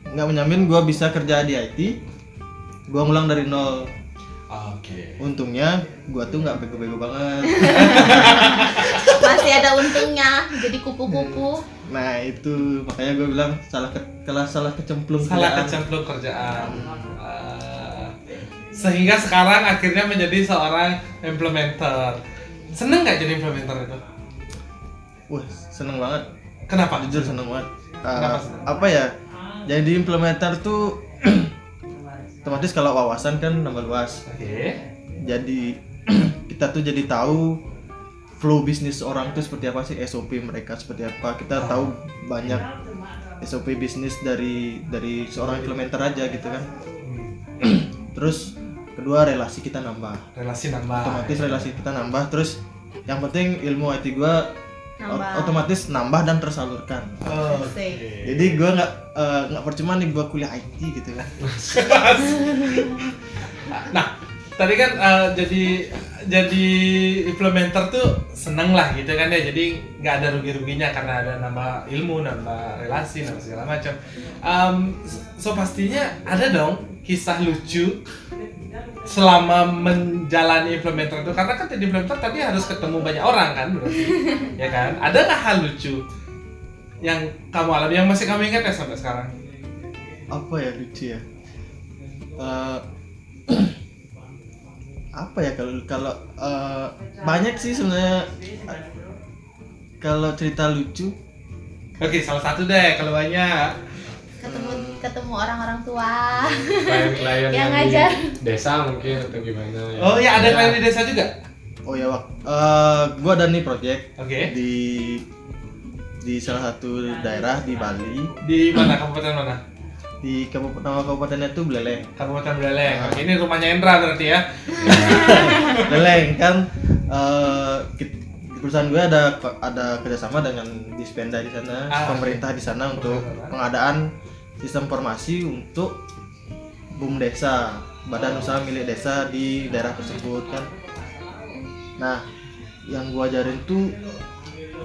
nggak menjamin gua bisa kerja di IT gua ngulang dari nol. Oke. Untungnya gua tuh nggak bego-bego banget. Masih ada untungnya jadi kupu-kupu. Nah itu makanya gua bilang salah ke, kelas salah kecemplung salah kerjaan. kecemplung kerjaan Eh, sehingga sekarang akhirnya menjadi seorang implementer seneng nggak jadi implementer itu Wah, seneng banget. kenapa Jujur seneng banget. Uh, Kenapa seneng? apa ya? Jadi implementer tuh otomatis kalau wawasan kan nambah luas. oke Jadi kita tuh jadi tahu flow bisnis orang tuh seperti apa sih SOP mereka seperti apa. Kita tahu banyak SOP bisnis dari dari seorang implementer aja gitu kan. Terus kedua relasi kita nambah. relasi nambah Otomatis relasi kita nambah terus yang penting ilmu IT gua Nambah. otomatis nambah dan tersalurkan. Oke. Asik. Jadi gua nggak eh, nggak percuma nih gua kuliah IT gitu kan. Nah, tadi kan eh, jadi jadi implementer tuh seneng lah gitu kan ya. Jadi nggak ada rugi-ruginya karena ada nambah ilmu nambah relasi nambah segala macam. Em, so pastinya ada dong kisah lucu selama menjalani implementer itu. Karena kan jadi implementer tadi harus ketemu banyak orang kan berarti. Ya kan? Ada nggak hal lucu yang kamu alami yang masih kamu ingat ya sampai sekarang? Apa ya lucu ya? Eh, apa ya kalau kalau eh, banyak sih sebenarnya. Kalau cerita lucu. Oke salah satu deh kalau banyak. Ketemu ketemu orang-orang tua. Klien-klien Yang yang, ngajar. di desa mungkin atau gimana ya. oh ya ada klien di desa juga? Oh ya wak. Eh, gua ada nih project oke. di di salah satu daerah di Bali. Di mana? Kabupaten mana di kabupaten nama kabupatennya tuh Beleleng Kabupaten Beleleng. Oke, ini rumahnya Endra berarti ya. Beleleng kan di perusahaan gue ada ada kerjasama dengan Dispenda di sana Ah, pemerintah di sana untuk pengadaan sistem informasi untuk BUM desa badan usaha milik desa di daerah tersebut kan. Nah yang gua ajarin tuh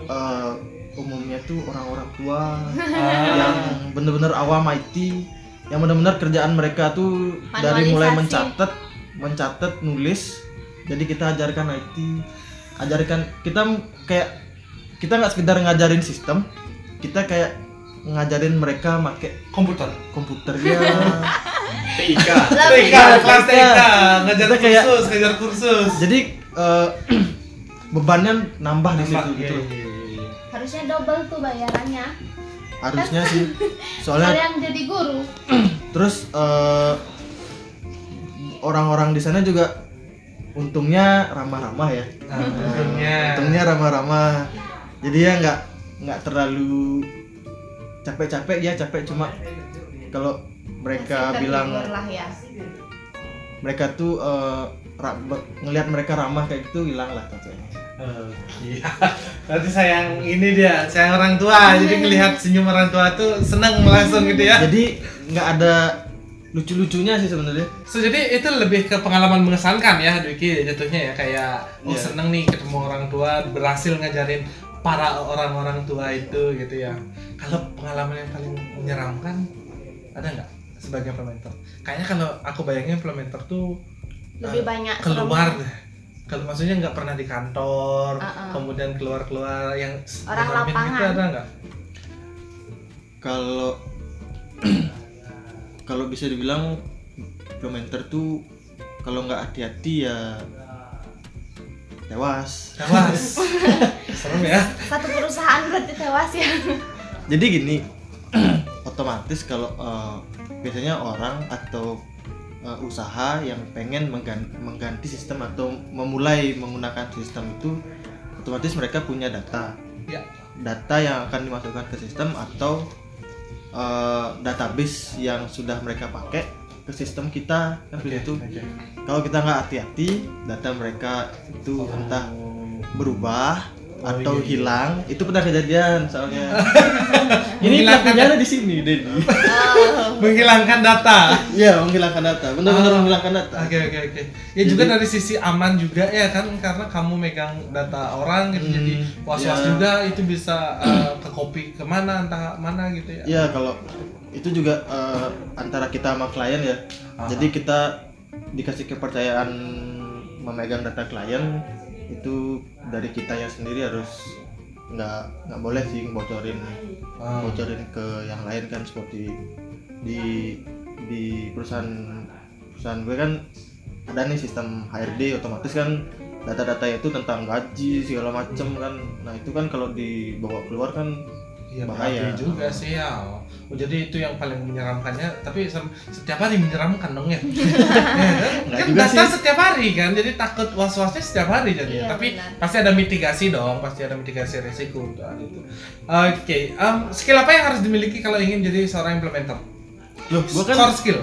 eh, umumnya tuh orang-orang tua yang bener-bener awam IT yang bener-bener kerjaan mereka tuh dari mulai mencatat mencatat nulis. Jadi kita ajarkan IT ajarkan kita kayak kita nggak sekedar ngajarin sistem kita kayak ngajarin mereka make Komputer. komputer ya TIK kelas TK, ngajar kayak- kursus, ngajar kursus. jadi eh, bebannya nambah di situ Nambah, gitu iya. Harusnya double tuh bayarannya. Harusnya sih. Kalau soalnya yang jadi guru. Terus eh, orang-orang di sana juga untungnya ramah-ramah ya. Nah, untungnya. untungnya ramah-ramah. Jadi ya nggak nggak terlalu capek-capek ya capek cuma kalau mereka Masih bilang lah ya. mereka tuh eh, ra- be- ngelihat mereka ramah kayak gitu hilang lah capeknya Oh, iya. Berarti sayang ini dia, sayang orang tua. Jadi ngelihat senyum orang tua tuh seneng langsung gitu ya. jadi nggak ada lucu-lucunya sih sebenarnya So, jadi itu lebih ke pengalaman mengesankan ya Dwiki jatuhnya ya kayak oh Iya. seneng nih ketemu orang tua berhasil ngajarin para orang-orang tua itu gitu ya. Kalau pengalaman yang paling menyeramkan ada nggak sebagai implementer? Kayaknya kalau aku bayangin implementer tuh lebih eh, banyak keluar seremnya. Kalau maksudnya nggak pernah di kantor, Uh-uh. kemudian keluar-keluar yang Orang gitu lapangan. ada nggak? kalau kalau bisa dibilang implementer tuh kalau nggak hati-hati ya tewas Tewas. Serem ya. satu perusahaan berarti tewas ya jadi gini otomatis kalau eh, biasanya orang atau eh, usaha yang pengen menggan- mengganti sistem atau memulai menggunakan sistem itu otomatis mereka punya data Ya. data yang akan dimasukkan ke sistem atau eh, database yang sudah mereka pakai ke sistem kita kan Oke, begitu oke. kalau kita nggak hati-hati data mereka itu entah berubah Oh, atau iya, iya. hilang itu pernah kejadian soalnya ini pelakunya ada di sini Dedi oh. Menghilangkan data. Iya menghilangkan data benar-benar Ah. menghilangkan data Oke oke oke. Ya juga dari sisi aman juga ya kan karena kamu megang data orang gitu Hmm, jadi was-was ya. juga itu bisa uh, ke copy ke mana entah mana gitu ya. Iya kalau itu juga eh, antara kita sama klien ya Aha. jadi kita dikasih kepercayaan memegang data klien itu dari kita yang sendiri harus nggak nggak boleh sih bocorin Ah. bocorin ke yang lain kan seperti di di perusahaan perusahaan gue kan ada nih sistem HRD otomatis kan data-data itu tentang gaji segala macem kan nah itu kan kalau dibawa keluar kan Iya bahaya. bahaya juga sih ya. Oh, jadi itu yang paling menyeramkannya tapi setiap hari menyeramkan dong ya. ya kan? Nggak kan juga data sih. setiap hari kan jadi takut was-wasnya setiap hari jadi. Iya, tapi benar. pasti ada mitigasi dong, pasti ada mitigasi risiko untuk hal itu. Oke, em, skill apa yang harus dimiliki kalau ingin jadi seorang implementer? loh gue kan Core skill.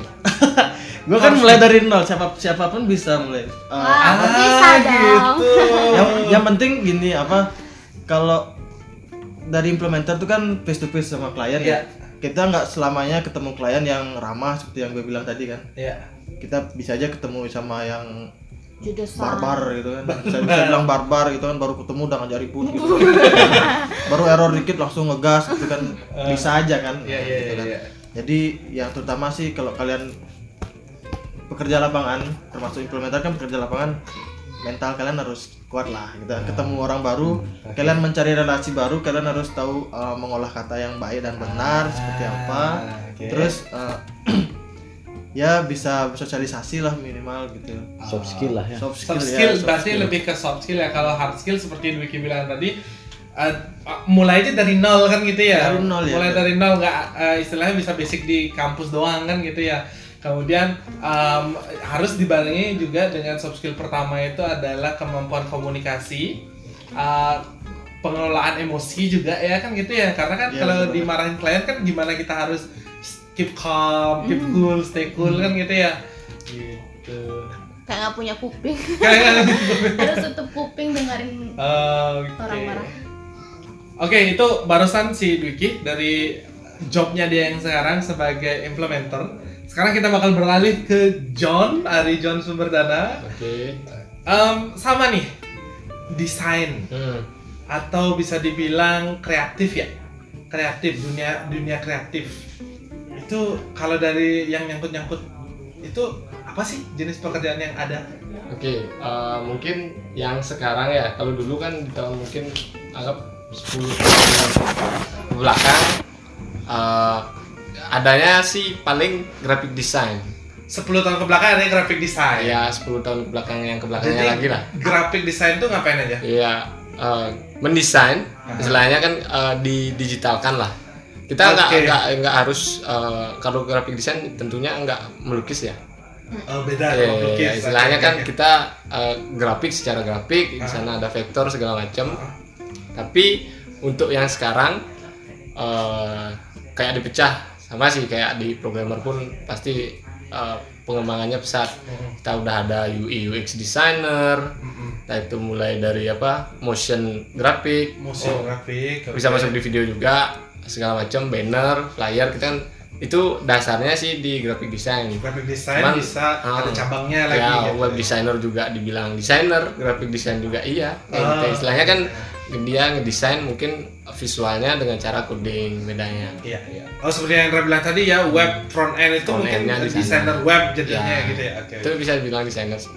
gue kan mulai dari nol siapa siapa pun bisa mulai Eh, Wah, aku bisa dong. gitu. yang yang penting gini apa kalau dari implementer tuh kan face to face sama klien Iya. ya kita nggak selamanya ketemu klien yang ramah seperti yang gue bilang tadi kan. Ya. kita bisa aja ketemu sama yang judesan. barbar gitu kan. Saya bisa bilang barbar gitu kan baru ketemu udah ngajari pun gitu. Baru error dikit langsung ngegas gitu kan. Bisa aja kan. Iya, iya, Gitu iya, kan. iya. jadi yang terutama sih kalau kalian pekerja lapangan termasuk implementer kan pekerja lapangan mental kalian harus kuat lah gitu kan. ketemu orang baru kalian mencari relasi baru kalian harus tahu uh, mengolah kata yang baik dan benar seperti apa oke. terus uh, ya bisa bersosialisasi lah minimal gitu soft skill lah ya soft skill, soft ya, skill soft berarti skill. lebih ke soft skill ya kalau hard skill seperti Dwiki bilang tadi eh, mulai aja dari nol kan gitu ya Dari nol ya. mulai dari nol nggak eh, istilahnya bisa basic di kampus doang kan gitu ya kemudian em, harus dibarengi juga dengan soft skill pertama itu adalah kemampuan komunikasi eh, pengelolaan emosi juga ya kan gitu ya. Karena kan Iya, kalau dimarahin klien kan gimana kita harus keep calm, keep cool, stay cool kan gitu ya. Gitu. Kayak nggak punya kuping. Kayak- harus tutup kuping dengerin Oh, Oke. Orang marah. Oke, itu barusan si Dwiki dari jobnya dia yang sekarang sebagai implementer. Sekarang kita bakal beralih ke John, Ari John Sumberdana. Oke. Em, sama nih, desain Hmm. atau bisa dibilang kreatif ya, kreatif dunia dunia kreatif. Itu kalau dari yang nyangkut-nyangkut itu apa sih jenis pekerjaan yang ada? Oke, eh, mungkin yang sekarang ya, kalau dulu kan di tahun mungkin anggap 10 tahun belakang eh, adanya sih paling graphic design. 10 tahun ke belakang ada graphic design. Ya 10 tahun ke belakang yang ke belakangnya Jadi lagi lah. graphic design tuh ngapain aja? Iya, eh, mendesain, istilahnya kan eh, didigitalkan lah. Kita nggak Oke. nggak nggak harus eh, kalau graphic design tentunya nggak melukis ya. Oh beda Iya, sama iya, pelukis. iya. istilahnya kan kita eh, grafik secara grafik di sana ada vektor segala macam. Tapi untuk yang sekarang eh, kayak dipecah sama sih kayak di programmer pun pasti eh, pengembangannya pesat. Kita udah ada UI UX designer, nah itu mulai dari apa motion grafik, motion grafik bisa oke. masuk di video juga segala macam banner, flyer kita kan itu dasarnya sih di graphic design. graphic design Cuman, bisa ah, ada cabangnya lagi ya, gitu. web designer juga dibilang desainer, graphic design juga iya. Kayak gitu. Istilahnya kan dia ngedesain mungkin visualnya dengan cara coding bedanya. Iya, iya. Oh seperti yang Indra bilang tadi ya web front end itu Front mungkin desainer web jadinya Ya. gitu ya. Oke. Itu bisa dibilang desainer sih.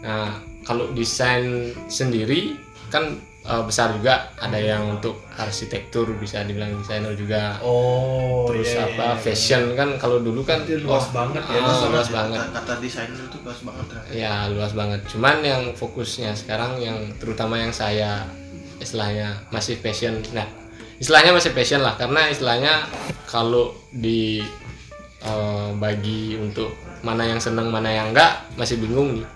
Nah, kalau desain sendiri kan eh, besar juga ada yang untuk arsitektur bisa dibilang desainer juga. Oh, Terus iya, apa iya, iya. fashion kan kalau dulu kan Itu luas wah, banget ya, ah, luas luas, banget. banget. Kata, kata desainer itu luas banget ya. Ya luas banget. Cuman yang fokusnya sekarang yang terutama yang saya istilahnya masih passion. Nah istilahnya masih passion lah karena istilahnya kalau di eh, bagi untuk mana yang seneng mana yang enggak masih bingung nih.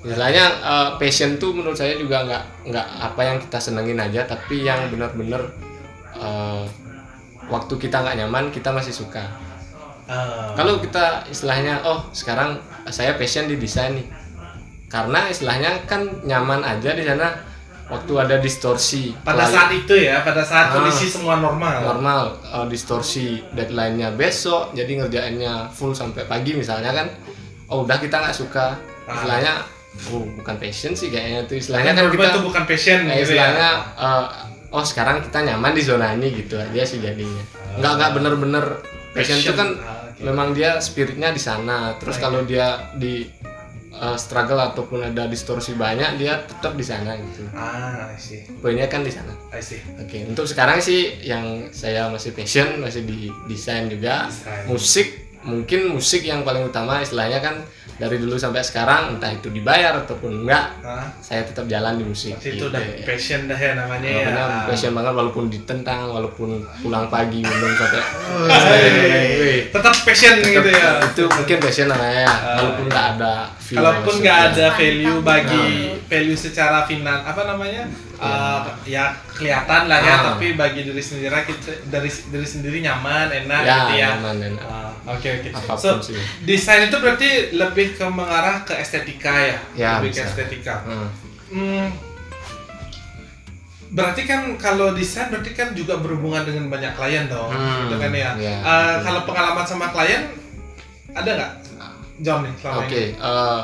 Istilahnya eh, passion tuh menurut saya juga nggak nggak apa yang kita senengin aja tapi yang benar-benar eh, waktu kita nggak nyaman kita masih suka. Ah, Kalau kita istilahnya, oh sekarang saya passion di desain nih, karena istilahnya kan nyaman aja di sana. Waktu ada distorsi, pada klien- saat itu ya, pada saat Ah. kondisi semua normal. normal, eh, distorsi deadline-nya besok, jadi ngerjainnya full sampai pagi misalnya kan, oh udah kita nggak suka, Ah. istilahnya, oh bukan passion sih kayaknya tuh istilahnya Kan kan kita, itu bukan passion kayak gitu istilahnya, ya. eh, oh sekarang kita nyaman di zona ini gitu aja sih jadinya, nggak nggak bener-bener passion, itu kan Ah, oke. memang dia spiritnya di sana terus kalau dia di uh, struggle ataupun ada distorsi banyak dia tetap di sana gitu Ah, I see. poinnya kan di sana I see. oke untuk sekarang sih yang saya masih passion masih di desain juga Desain. musik mungkin musik yang paling utama istilahnya kan dari dulu sampai sekarang entah itu dibayar ataupun enggak Ah, saya tetap jalan di musik berarti itu gitu udah ya. passion dah ya namanya ya. benar, passion banget walaupun ditentang walaupun pulang pagi minum sampai tetap passion gitu ya. itu mungkin passion namanya ya walaupun nggak ada Kalaupun nggak ada value bagi Nah. value secara finan apa namanya uh, ya kelihatan lah ya Ah. tapi bagi diri sendiri kita dari diri sendiri nyaman enak ya, gitu ya nyaman, enak. Ah, oke oke Apa pun so sih. desain itu berarti lebih ke mengarah ke estetika ya, Ya, lebih ke bisa. estetika Hmm. Hmm, berarti kan kalau desain berarti kan juga berhubungan dengan banyak klien dong Hmm, gitu kan ya iya. Uh, kalau pengalaman sama klien ada nggak John nih selama Oke, ini eh,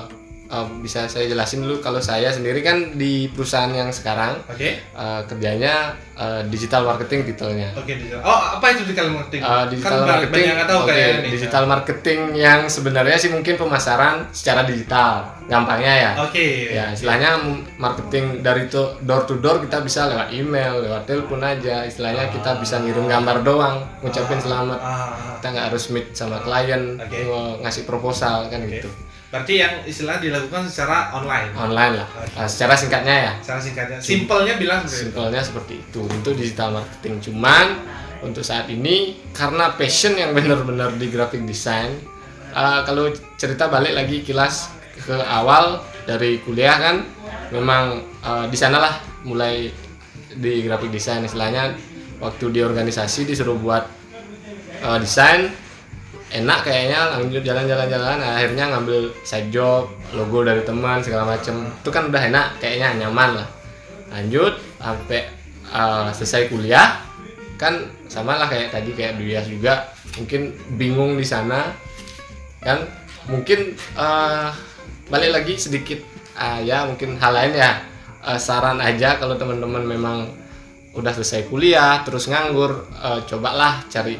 eh, bisa saya jelasin dulu kalau saya sendiri kan di perusahaan yang sekarang Oke. eh, kerjanya eh, digital marketing titelnya. Oke, digital. Oh, apa itu digital marketing? Eh, digital kan marketing, banyak yang tahu oke, kayak ini. digital marketing yang sebenarnya sih mungkin pemasaran secara digital, gampangnya ya. Oke. Ya, istilahnya marketing dari to, door to door kita bisa lewat email, lewat telepon aja. Istilahnya kita bisa ngirim gambar doang, ngucapin selamat. Ah, Kita nggak harus meet sama klien, nge- ngasih proposal kan gitu. Berarti yang istilah dilakukan secara online. Online lah. Nah, secara singkatnya ya. Secara singkatnya. Simpelnya bilang seperti itu. Simpelnya seperti itu untuk digital marketing. Cuman untuk saat ini karena passion yang benar-benar di graphic design, uh, kalau cerita balik lagi kilas ke awal dari kuliah kan, memang uh, di sanalah mulai di graphic design istilahnya waktu di organisasi disuruh buat uh, desain enak kayaknya lanjut jalan-jalan-jalan akhirnya ngambil side job logo dari teman segala macem. Itu kan udah enak kayaknya nyaman lah. Lanjut sampai uh, selesai kuliah kan sama lah kayak tadi kayak Duyas juga. Mungkin bingung di sana. Kan mungkin uh, balik lagi sedikit uh, ya mungkin hal lain ya. Uh, saran aja kalau teman-teman memang udah selesai kuliah terus nganggur uh, cobalah cari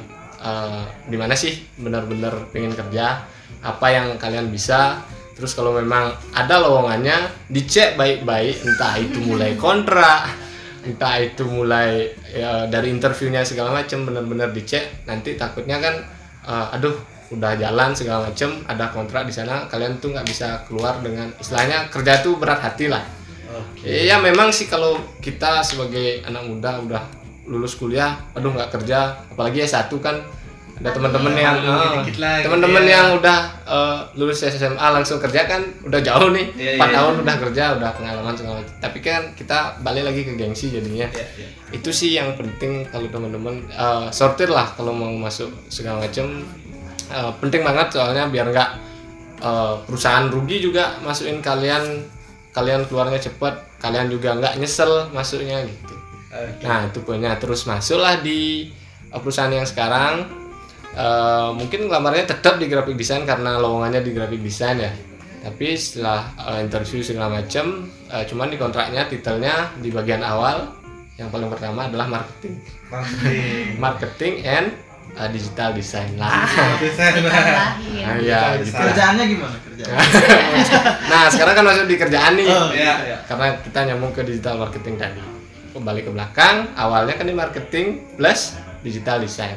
uh, di mana sih benar-benar pengen kerja? Apa yang kalian bisa? Terus kalau memang ada lowongannya dicek baik-baik. Entah itu mulai kontrak entah itu mulai ya, dari interviewnya segala macam benar-benar dicek. Nanti takutnya kan uh, aduh udah jalan segala macam ada kontrak di sana kalian tuh nggak bisa keluar dengan istilahnya kerja tuh berat hati lah. Iya memang sih kalau kita sebagai anak muda udah lulus kuliah, aduh nggak kerja, apalagi S1 kan ada teman-teman yang malu eh, lah gitu teman-teman ya. yang udah eh, lulus SMA langsung kerja kan udah jauh nih, Iya, 4 iya, tahun udah kerja, udah pengalaman segala macam. Tapi kan kita balik lagi ke gengsi jadinya. Iya, iya. Itu sih yang penting kalau teman-teman eh, sortir lah kalau mau masuk segala macam. Eh, penting banget soalnya biar nggak eh, perusahaan rugi juga masukin kalian kalian keluarnya cepat kalian juga nggak nyesel masuknya gitu Oke. nah itu poinnya terus masuklah di uh, perusahaan yang sekarang Uh, mungkin lamarnya tetap di graphic design karena lowongannya di graphic design ya tapi setelah uh, interview segala macam uh, cuman di kontraknya titelnya di bagian awal yang paling pertama adalah marketing Marketing. marketing and uh, digital design lah Desain. Tambahin. nah, ya gitu lah. Kerjaannya gimana kerjaan? nah sekarang kan masuk di kerjaan nih Oh, Iya, iya. karena kita nyambung ke digital marketing tadi kembali ke belakang awalnya kan di marketing plus digital design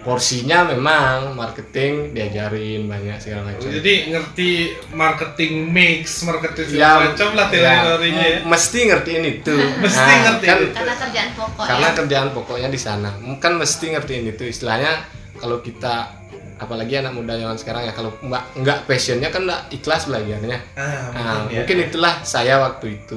porsinya memang marketing diajarin banyak segala macam Jadi ngerti marketing mix, marketing Ya, segala macam lah teorinya ya. mesti ngertiin itu Mesti ngertiin kan itu. Karena kerjaan pokok karena ya. kerjaan pokoknya di sana kan mesti ngertiin itu istilahnya kalau kita apalagi anak muda zaman sekarang ya kalau nggak nggak passionnya kan nggak ikhlas belajarnya Ah, Nah, mungkin, ya. mungkin itulah saya waktu itu.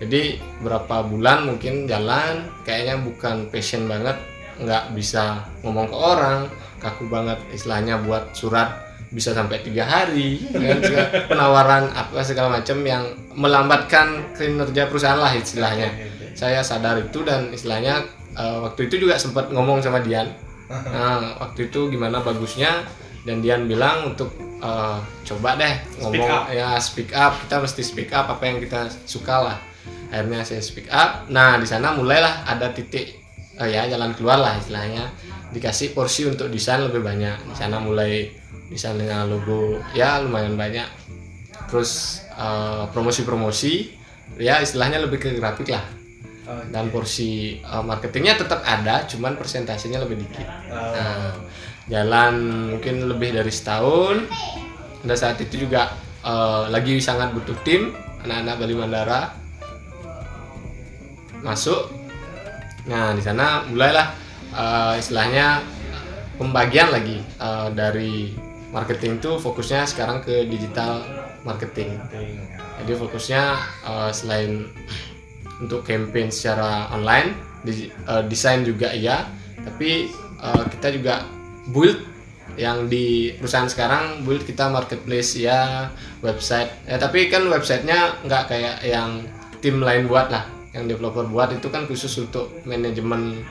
Jadi berapa bulan mungkin jalan, kayaknya bukan passion banget, nggak bisa ngomong ke orang, kaku banget istilahnya buat surat bisa sampai tiga hari, kan, segala- penawaran apa segala macam yang melambatkan kinerja perusahaan lah istilahnya. Saya sadar itu dan istilahnya eh, waktu itu juga sempat ngomong sama Dian. Nah, waktu itu gimana bagusnya dan Dian bilang untuk eh, coba deh ngomong up. ya speak up kita mesti speak up apa yang kita suka lah akhirnya saya speak up. Nah di sana mulailah ada titik eh, ya jalan keluar lah istilahnya. Dikasih porsi untuk desain lebih banyak. Di sana mulai desain dengan logo ya lumayan banyak. Terus eh, promosi-promosi ya istilahnya lebih ke grafik lah. Dan porsi eh, marketingnya tetap ada cuman persentasenya lebih dikit. Oh. Nah, jalan mungkin lebih dari setahun. Pada saat itu juga eh, lagi sangat butuh tim anak-anak Bali Mandara masuk. Nah di sana mulailah eh, istilahnya pembagian lagi eh, dari marketing itu fokusnya sekarang ke digital marketing. Jadi fokusnya eh, selain untuk campaign secara online, di- eh, desain juga iya, tapi eh, kita juga build yang di perusahaan sekarang build kita marketplace ya website ya tapi kan websitenya nggak kayak yang tim lain buat lah yang developer buat itu kan khusus untuk manajemen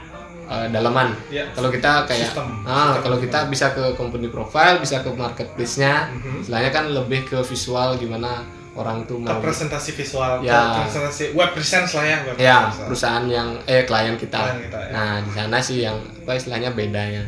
eh, dalaman Ya. kalau kita kayak ah kalau kita bisa ke company profile bisa ke marketplace-nya Mhm. istilahnya kan lebih ke visual gimana orang tuh mau presentasi visual, Ya. presentasi web presence lah ya, web ya presence. perusahaan yang eh klien kita. Klien kita, ya. Nah di sana sih yang apa istilahnya bedanya.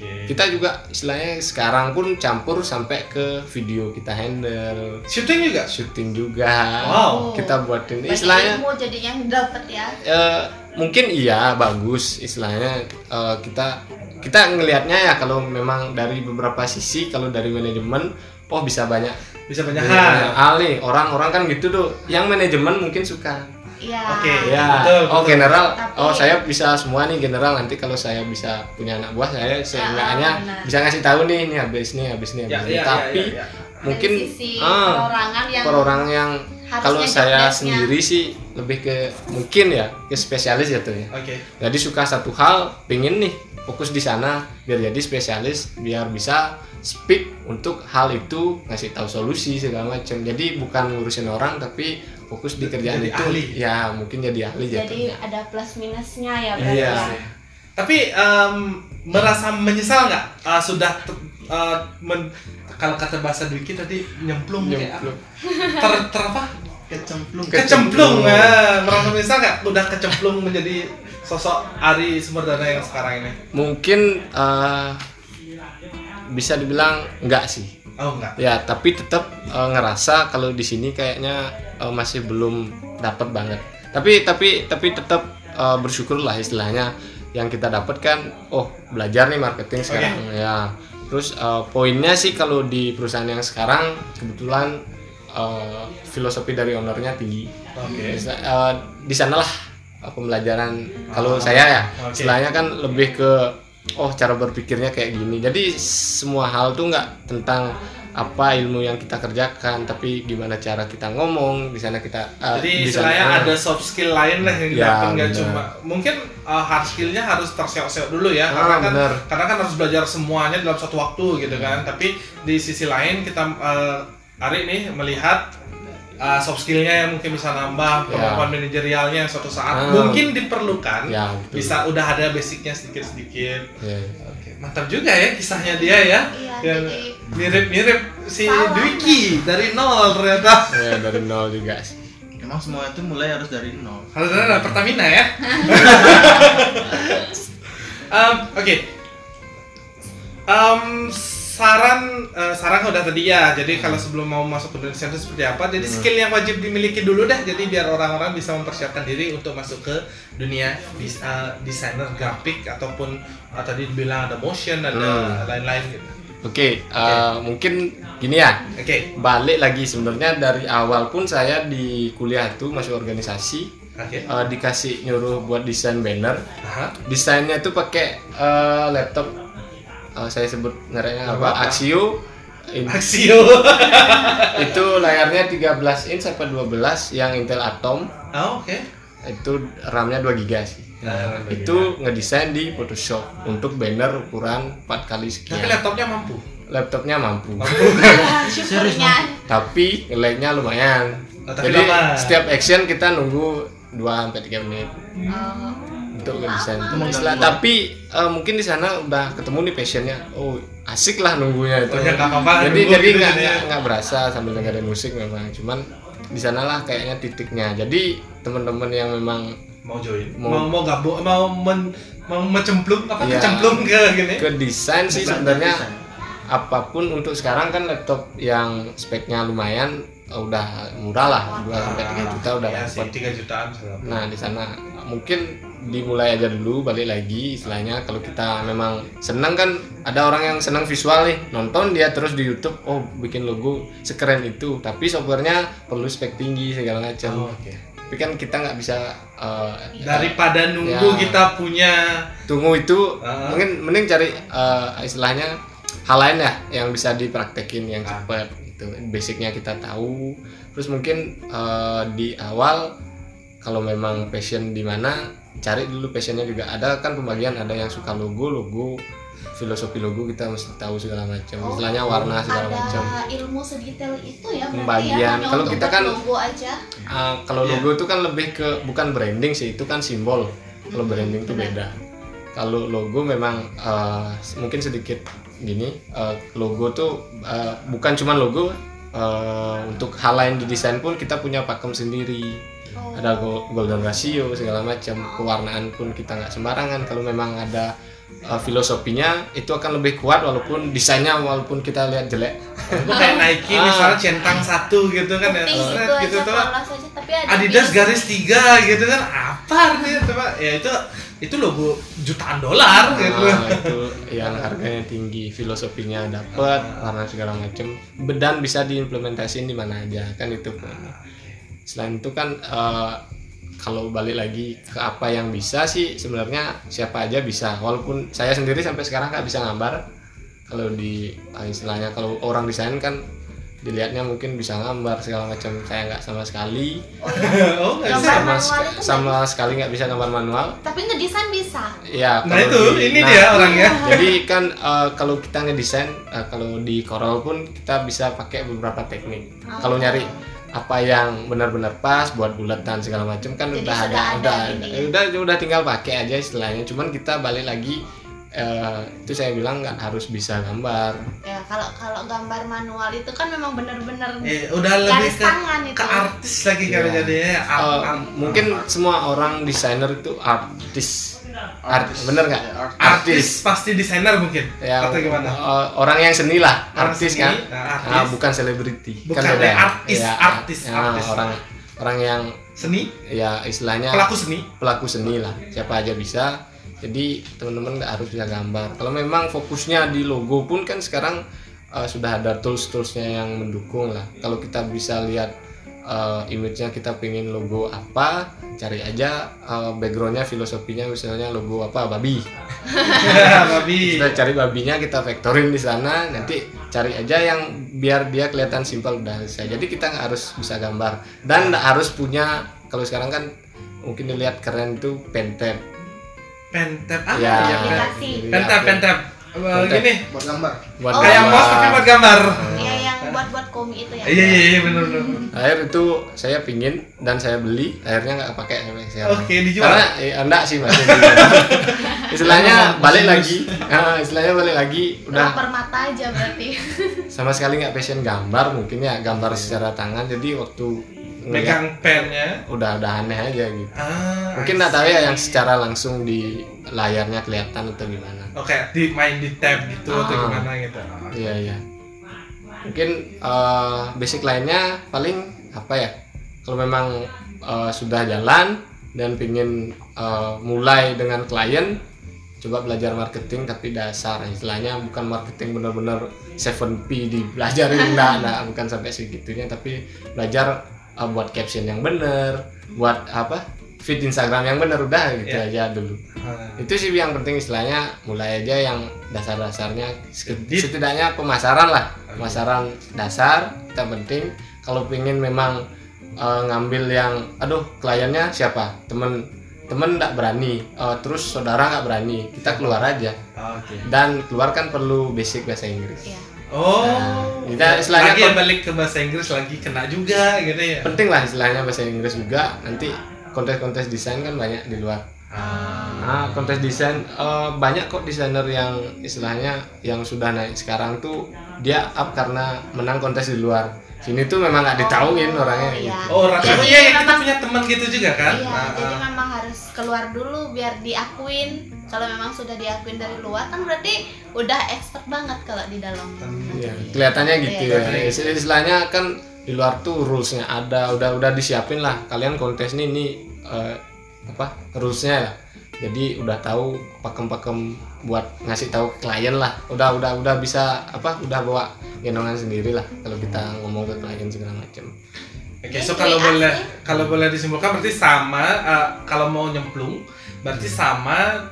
Kita juga istilahnya sekarang pun campur sampai ke video kita handle, Syuting juga? syuting juga. Wow. Kita buatin. Banyak istilahnya ilmu jadi yang dapat ya? Eh, mungkin iya bagus. Istilahnya eh, kita kita ngelihatnya ya kalau memang dari beberapa sisi kalau dari manajemen oh bisa banyak. Bisa banyak banyak hal. nih. Orang-orang kan gitu tuh. Yang manajemen mungkin suka iya Oke. ya betul, oh general Tapi- oh saya bisa semua nih general nanti kalau saya bisa punya anak buah saya seenggaknya benar. bisa ngasih tahu nih ini habis nih habis nih Ya, habis nih ya, ya, tapi ya, ya. mungkin dari sisi ah, perorangan yang perorangan yang harusnya kalau saya sendiri sih lebih ke mungkin ya ke spesialis ya tuh ya Oke. jadi suka satu hal pengen nih fokus di sana biar jadi spesialis biar bisa speak untuk hal itu ngasih tahu solusi segala macam jadi bukan ngurusin orang tapi fokus di kerjaan Jadi itu ahli. ya mungkin jadi ahli jadi jatuhnya ada plus minusnya ya berarti Iya. ya Tapi em, merasa menyesal nggak uh, sudah uh, men- kalau kata bahasa Dwiki tadi nyemplung, kayak? Nyemplung. ter, ter apa? Kecemplung. Kecemplung. Nah, merasa menyesal nggak udah kecemplung menjadi sosok Ari Sumerdana yang sekarang ini? mungkin eh, bisa dibilang enggak sih Oh enggak. ya tapi tetap eh, ngerasa kalau di sini kayaknya eh, masih belum dapat banget tapi tapi tapi tetap eh, bersyukur lah istilahnya yang kita dapat kan oh belajar nih marketing sekarang ya terus eh, poinnya sih kalau di perusahaan yang sekarang kebetulan eh, filosofi dari ownernya tinggi Oke. Bisa- eh, di sanalah eh, pembelajaran kalau saya ya Oke. istilahnya kan lebih ke oh cara berpikirnya kayak gini. Jadi semua hal tuh nggak tentang apa ilmu yang kita kerjakan tapi gimana cara kita ngomong di sana kita eh, Jadi istilahnya ah, ada soft skill lain lah yang Ya, nggak cuma mungkin uh, hard skillnya harus terseok-seok dulu ya Ah, karena kan benar. karena kan harus belajar semuanya dalam satu waktu gitu kan. Tapi di sisi lain kita uh, Ari nih melihat uh, soft skillnya yang mungkin bisa nambah Ya. kemampuan manajerialnya yang suatu saat Ah. mungkin diperlukan ya betul. bisa udah ada basicnya sedikit-sedikit Ya. Oke, mantap juga ya kisahnya dia ya Iya, yang jadi mirip-mirip si. Dwiki dari nol ternyata Ya, dari nol juga sih Emang semua itu mulai harus dari nol. Harus ada Pertamina ya. Em, Oke. Em, saran eh, saran udah tadi ya. Jadi kalau sebelum mau masuk ke dunia itu seperti apa? Jadi skill yang wajib dimiliki dulu dah. Jadi biar orang-orang bisa mempersiapkan diri untuk masuk ke dunia dis- eh, desainer grafik ataupun eh, tadi bilang ada motion, ada lain-lain gitu. Oke, eh, mungkin gini ya Oke. balik lagi sebenarnya dari awal pun saya di kuliah tuh masuk organisasi Oke. eh, dikasih nyuruh buat desain banner Aha. desainnya tuh pakai eh, laptop eh, saya sebut mereknya Apa? apa Axio In- Axio. itu layarnya 13 inch sampai 12 yang Intel Atom. Oh, oke. itu RAM-nya 2 GB sih. Nah, itu ngedesain di Photoshop untuk banner ukuran 4 kali Tapi sekian laptopnya mampu. laptopnya mampu. Syukurnya. Tapi lag-nya lumayan. Oh, tapi jadi lama. setiap action kita nunggu 2 sampai 3 menit. Oh, untuk ngedesain Lama. Istilah- tapi eh, mungkin di sana udah ketemu nih passionnya. Oh asik lah nunggunya itu. Oh, ya, nggak apa-apa, jadi nunggu jadi gitu nggak ya. nggak berasa sambil dengerin musik memang. Cuman di sanalah kayaknya titiknya. Jadi teman-teman yang memang mau join? Mau- mau mau gabung? Mau men, mau mencemplung apa Iya. kecemplung ke gini? Ke desain sih sebenarnya. desain. apa pun untuk sekarang kan laptop yang speknya lumayan eh, udah murah lah. 2 sampai 3 juta udah ya sih dapat. tiga jutaan Nah di sana mungkin dimulai aja dulu balik lagi istilahnya kalau kita memang senang kan ada orang yang senang visual nih nonton dia terus di YouTube oh bikin logo sekeren itu tapi softwarenya perlu spek tinggi segala macam Oh, oke tapi kan kita nggak bisa eh, daripada nunggu Ya. kita punya tunggu itu Ah. mungkin mending cari eh, istilahnya hal lain ya yang bisa dipraktekin yang Ah. cepat gitu basicnya kita tahu terus mungkin eh, di awal kalau memang passion di mana cari dulu passionnya juga. Ada kan pembagian ada yang suka logo logo filosofi logo kita mesti tahu segala macam. Oh, istilahnya warna segala ada macam. ilmu sedetail itu ya berarti Pembagian. ya Kalau kita kan- logo aja. Ah, kalau Iya. logo itu kan lebih ke bukan branding sih itu kan simbol. Kalau branding itu beda. Kalau logo memang eh, mungkin sedikit gini eh, logo tuh eh, bukan cuma logo eh, untuk hal lain di desain pun kita punya pakem sendiri Oh. ada go- golden ratio segala macam pewarnaan pun kita nggak sembarangan kalau memang ada eh, filosofinya itu akan lebih kuat walaupun desainnya walaupun kita lihat jelek Itu kayak Nike Ah. misalnya centang satu gitu kan ya. gitu aja tuh. polos aja tapi ada Adidas garis tiga gitu kan apa artinya coba ya itu itu logo jutaan dolar gitu. Nah, itu yang harganya tinggi filosofinya dapat warna segala macam dan bisa diimplementasiin di mana aja kan itu poinnya. Selain itu kan eh, kalau balik lagi ke apa yang bisa sih sebenarnya siapa aja bisa walaupun saya sendiri sampai sekarang nggak bisa gambar kalau di ah, istilahnya kalau orang desain kan dilihatnya mungkin bisa gambar segala macam saya nggak sama sekali oh. Gambar sama, sama sekali nggak bisa gambar manual tapi ngedesain bisa ya Nah kalau itu di- ini nah, dia orangnya. jadi kan eh, kalau kita ngedesain eh, kalau di Corel pun kita bisa pakai beberapa teknik. Kalau nyari apa yang benar-benar pas buat bulatan segala macam kan Jadi udah sudah ada, ada udah ini. ada. udah udah tinggal pakai aja istilahnya. Cuman kita balik lagi eh, itu saya bilang nggak harus bisa gambar. ya kalau kalau gambar manual itu kan memang bener-bener Eh, udah lebih ke tangan itu ke artis lagi kalau Iya. jadinya Eh, art, art. mungkin semua orang desainer itu artis. Art, bener nggak? artis. Pasti desainer mungkin. Ya atau gimana? eh, orang yang seni lah Orang artis seni, kan. nah, artis. Ah, bukan selebriti. Bukan, kan beda. ya, artis, Ya, artis, ya, artis. orang orang yang seni? Ya istilahnya pelaku seni? Pelaku seni lah. Siapa aja bisa. Jadi teman-teman nggak harus bisa gambar. Kalau memang fokusnya di logo pun kan sekarang eh, sudah ada tools-toolsnya yang mendukung lah. Kalau kita bisa lihat eh, image-nya kita pengen logo apa cari aja eh, backgroundnya filosofinya misalnya logo apa babi. Babi. Kita cari babinya kita vektorin di sana nanti cari aja yang biar dia kelihatan simpel udah selesai jadi kita nggak harus bisa gambar. Dan nggak harus punya kalau sekarang kan mungkin dilihat keren itu pentep pentep ah ya. ya, apa- pentep Eh, Pentep. gini. Buat gambar. Buat Oh. kayak gambar. mouse tapi buat gambar. Ya yang buat-buat komi itu ya. Iya iya iya benar benar akhir itu saya pingin dan saya beli akhirnya nggak pakai sampai sekarang. Oke dijual. Karena eh, enggak sih masih istilahnya balik lagi. Nah, istilahnya balik lagi udah lapar mata aja berarti. Sama sekali nggak passion gambar mungkin ya gambar secara tangan. Jadi waktu megang pennya. udah udah aneh aja gitu. Ah mungkin nggak tahu ya yang secara langsung di layarnya kelihatan atau gimana. Oke di main di tab gitu atau Ah. gimana gitu. Iya iya mungkin eh, basic lainnya paling apa ya? Kalau memang eh, sudah jalan dan pingin eh, mulai dengan klien coba belajar marketing tapi dasar. Istilahnya bukan marketing benar-benar 7P dipelajarin. Enggak, enggak bukan sampai segitunya tapi belajar eh, buat caption yang benar buat apa feed Instagram yang benar udah gitu Iya. aja dulu. Ah. itu sih yang penting istilahnya mulai aja yang dasar-dasarnya Sedikit. setidaknya pemasaran lah. Pemasaran dasar kita penting. Kalau pingin memang eh, ngambil yang aduh kliennya siapa? Temen temen nggak berani. Eh, terus saudara nggak berani kita keluar aja. Oke. Dan keluar kan perlu basic bahasa Inggris. Iya. oh. Kita istilahnya lagi kon- balik ke bahasa Inggris lagi kena juga gitu ya. Penting lah istilahnya bahasa Inggris juga. Nanti kontes-kontes desain kan banyak di luar Nah, kontes desain eh, banyak kok desainer yang istilahnya yang sudah naik sekarang tuh dia up karena menang kontes di luar. Sini tuh memang nggak ditauin orangnya iya. gitu. oh Jadi iya ya, kita punya teman gitu juga kan Iya, Nah, jadi ah. memang harus keluar dulu biar diakuin. Kalau memang sudah diakuin dari luar kan berarti udah expert banget kalau di dalam. Iya, kelihatannya gitu ya. Iya. Istilah- Istilahnya kan di luar tuh rulesnya ada, udah udah disiapin lah. Kalian kontes nih nih eh, apa rulesnya lah. Jadi udah tahu pakem-pakem buat ngasih tahu ke klien lah. Udah udah udah bisa apa? Udah bawa gendongan sendiri lah kalau kita ngomong ke klien segala macam. Oke, so Ini kalau boleh kalau boleh disimpulkan berarti sama eh, kalau mau nyemplung berarti sama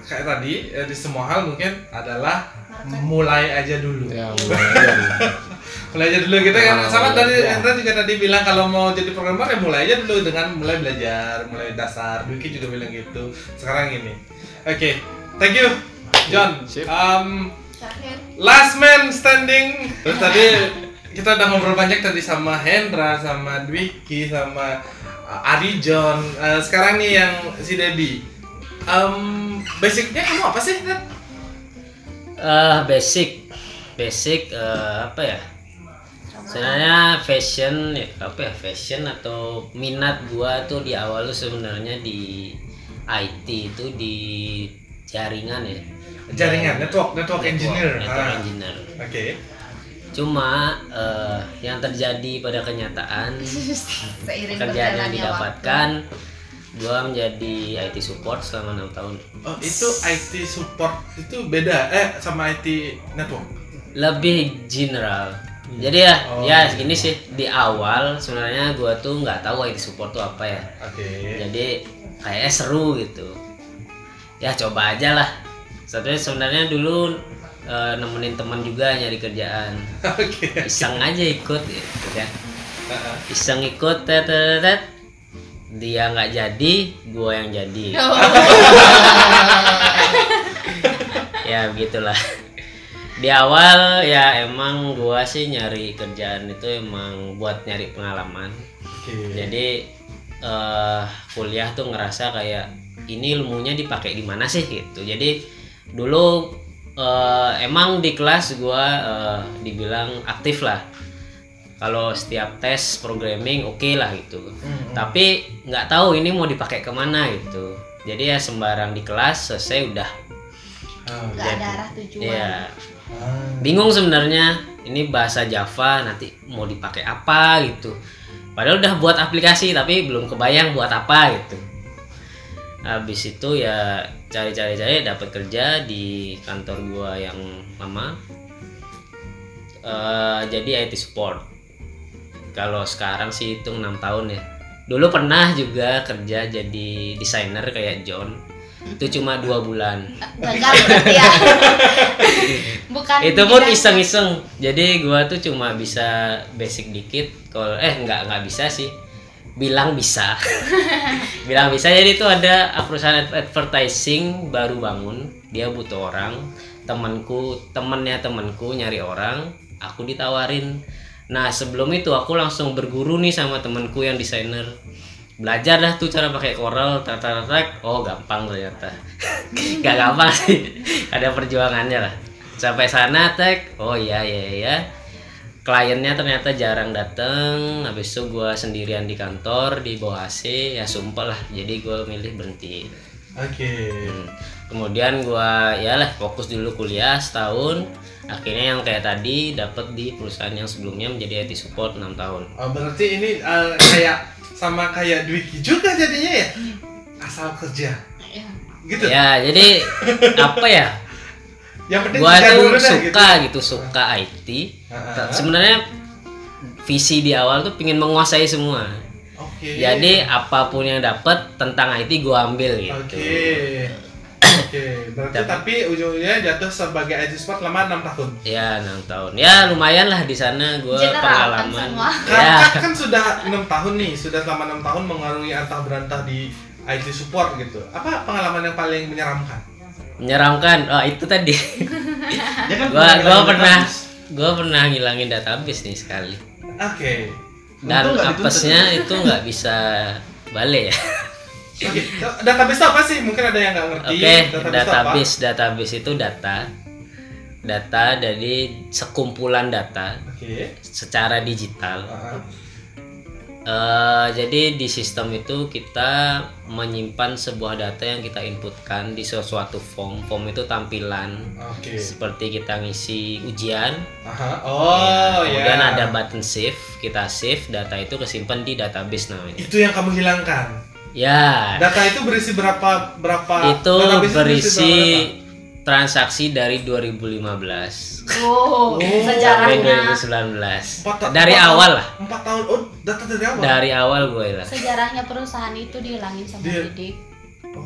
kayak tadi eh, di semua hal mungkin adalah mulai aja dulu. Ya, mulai aja dulu. Mulai aja dulu kita kan Oh, sama tadi iya. Hendra juga tadi bilang kalau mau jadi programmer ya mulai aja dulu dengan mulai belajar, mulai dasar. Dwiki juga bilang gitu. Sekarang ini. Oke, thank you John. Sip. Um. Last man standing. Terus tadi kita udah ngobrol banyak tadi sama Hendra, sama Dwiki, sama uh, Ari John. Uh, sekarang nih yang si Debbie. Um, basicnya kamu apa sih? Eh, basic basic eh, apa ya sebenarnya fashion ya apa ya fashion atau minat gua tuh di awal tuh sebenarnya di IT itu di jaringan ya Jaringan, network, network engineer. network Ah. engineer Oke. cuma eh, yang terjadi pada kenyataan Seiring pekerjaan yang berjalannya didapatkan gua menjadi IT support selama enam tahun Oh, itu IT support itu beda eh sama IT network. lebih general jadi ya Oh. ya gini sih. Di awal sebenarnya gua tuh nggak tahu IT support tuh apa ya. Oke. jadi kayaknya seru gitu. Ya coba aja lah. Soalnya sebenarnya dulu eh, nemenin teman juga nyari kerjaan. Oke. iseng aja ikut gitu kan. Iseng ikut tet, tet, tet. dia nggak jadi gua yang jadi. Ya begitulah di awal ya emang gua sih nyari kerjaan itu emang buat nyari pengalaman. Oke. jadi eh kuliah tuh ngerasa kayak ini ilmunya dipakai di mana sih gitu. Jadi dulu eh, emang di kelas gua eh, dibilang aktif lah. Kalau setiap tes programming oke lah gitu. Hmm, tapi nggak tahu ini mau dipakai ke mana gitu. Jadi ya sembarang di kelas selesai udah. Ah, nggak ada arah tujuan. ya ah. bingung sebenarnya ini bahasa Java nanti mau dipakai apa gitu. Padahal udah buat aplikasi tapi belum kebayang buat apa gitu. Habis itu ya cari-cari-cari dapat kerja di kantor gua yang lama. Eh, jadi IT support. Kalau sekarang sih hitung enam tahun ya. Dulu pernah juga kerja jadi desainer kayak John itu cuma dua bulan. Berarti ya. Bukan itu pun iseng-iseng. Jadi gua tuh cuma bisa basic dikit. Kalau eh nggak nggak bisa sih. Bilang bisa. Bilang bisa. Jadi itu ada perusahaan ad- advertising baru bangun. Dia butuh orang. Temanku temennya temanku nyari orang. Aku ditawarin. Nah sebelum itu aku langsung berguru nih sama temanku yang desainer belajar dah tuh cara pakai Corel tata tata oh gampang ternyata. Gak gampang sih ada perjuangannya lah. Sampai sana tek. Oh iya iya iya. Kliennya ternyata jarang dateng. Habis itu gue sendirian di kantor di bawah AC ya sumpah lah. Jadi gue milih berhenti. Oke. Hmm. kemudian gue ya lah fokus dulu kuliah setahun akhirnya yang kayak tadi dapat di perusahaan yang sebelumnya menjadi IT support 6 tahun Oh, berarti ini eh, kayak sama kayak Dwiki juga jadinya ya? Asal kerja. Ya. Gitu. ya jadi apa ya Yang penting gua tuh suka gitu suka IT Ah, ah. sebenarnya visi di awal tuh pingin menguasai semua Oke. jadi apa pun yang dapat tentang IT gua ambil gitu Oke. Oke, berarti tapi ujungnya jatuh sebagai IT support lama 6 tahun. ya enam tahun ya lumayan lah di sana gua General kan pengalaman semua. ya Kan, kan sudah enam tahun nih, sudah selama enam tahun mengarungi antah berantah di IT support gitu. Apa pengalaman yang paling menyeramkan? menyeramkan oh itu tadi Dia kan gua pernah gua pernah database. gua pernah ngilangin database nih sekali Oke. dan nggak dituntut. apesnya itu nggak bisa balik ya database itu apa sih? Mungkin ada yang nggak ngerti. Oke, itu apa? database database itu data data dari sekumpulan data Oke. secara digital. Ah, Eh, jadi di sistem itu kita menyimpan sebuah data yang kita inputkan di sesuatu form. Form itu tampilan Oke. seperti kita ngisi ujian. Aha. Oh, ya. Kemudian ada button save, kita save data itu kesimpan di database namanya. Itu yang kamu hilangkan. Ya, Data itu berisi berapa berapa? itu database berisi berapa transaksi dari 2015 Oh, Oh. sejarahnya 2019. Empat Dari empat awal lah. Empat tahun. Oh, data dari awal. Dari awal gue lah. sejarahnya perusahaan itu dihilangin sama Dia- Didik.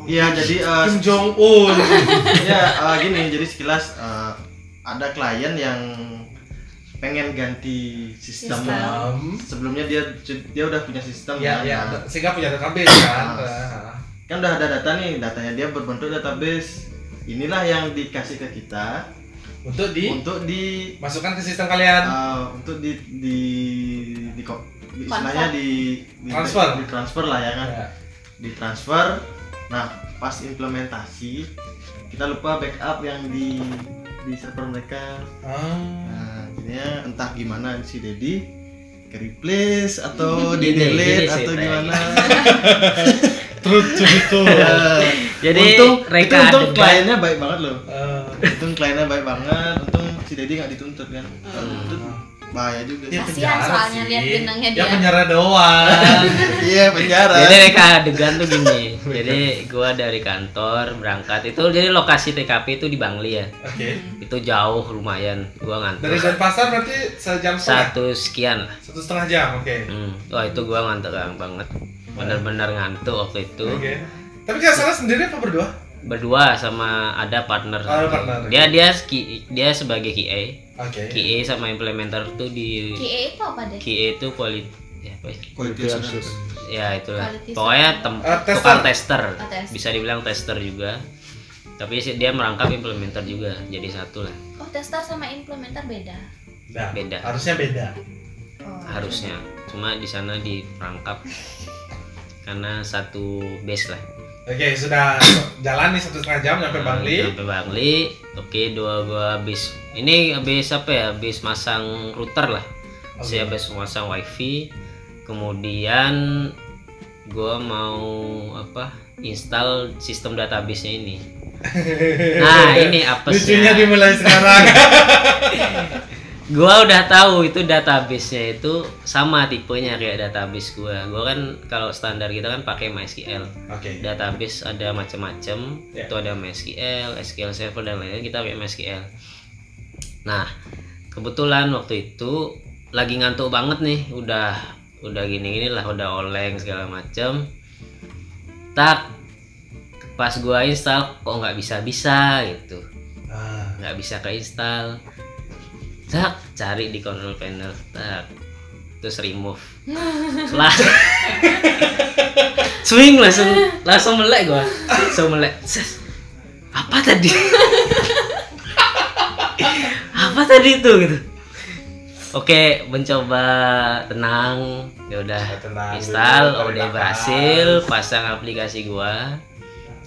Iya, jadi eh, Kim Jong Un. ya eh, gini, jadi sekilas eh, ada klien yang pengen ganti sistem. Sistem. Sebelumnya dia dia udah punya sistem ya, kan. ya. Nah, Sehingga punya database kan. Ah. Ah. kan udah ada data nih, datanya dia berbentuk database. Inilah yang dikasih ke kita Untuk di untuk di masukkan ke sistem kalian. eh, untuk di di di, ko- di Konvert. istilahnya di, di Transfer. di transfer lah ya kan Ya. di transfer nah pas implementasi kita lupa backup yang di di server mereka Ah. nah jadinya entah gimana si Dedi ke replace atau di delete gini atau ceritanya. gimana Truth to be told. Ya. Jadi, untung, reka itu untung kliennya baik banget loh Eh, untung kliennya baik banget untung si Dedi nggak dituntut kan dituntut bahaya juga ya Kasihan soalnya sih. lihat benangnya Ya dia. penjara doang. iya penjara Jadi reka adegan tuh gini. jadi gua dari kantor berangkat itu jadi lokasi TKP itu di Bangli ya. Oke. Itu jauh lumayan. Gua ngantuk. Dari Denpasar berarti sejam setengah. Satu sekian lah. Satu setengah jam, oke. Hmm. Wah itu gua ngantuk banget. Bener-bener ngantuk waktu itu. Oke. Tapi nggak salah sendiri apa berdua? Berdua sama ada partner. Oh, ada partner, Dia dia ki- dia sebagai QA. Oke. QA sama implementer tuh di QA itu apa deh? QA itu quality ya, apa ya? quality assurance ya itulah Quality pokoknya tem Eh, tester. tukang tester Oh, tester. bisa dibilang tester juga tapi dia merangkap implementer juga jadi satu lah Oh, tester sama implementer beda. Nah, Beda. Harusnya beda. Oh. harusnya cuma di sana diperangkap karena satu base lah Oke, sudah jalan nih satu setengah jam sampai Bangli. sampai Bangli oke dua gua habis. Ini habis apa ya? Habis masang router lah. Saya habis masang wifi. Kemudian gua mau apa? Install sistem database-nya ini. Nah ini Lucunya apesnya dimulai sekarang. gua udah tahu itu database-nya itu sama tipenya kayak database gua gua kan kalau standar kita kan pakai MySQL Oke. database ada macam-macam Ya. itu ada MySQL, SQL Server dan lain-lain kita pakai MySQL. Nah kebetulan waktu itu lagi ngantuk banget nih, udah udah gini-gini lah, udah oleng segala macam. Tak pas gua install kok nggak bisa-bisa gitu, Ah, nggak bisa keinstall. Tak cari di control panel, tak. Terus remove. lah. Swing langsung langsung melek gua. Langsung melek. Apa tadi? Apa tadi itu gitu. Oke mencoba tenang. Ya udah install. udah berhasil pasang aplikasi gua.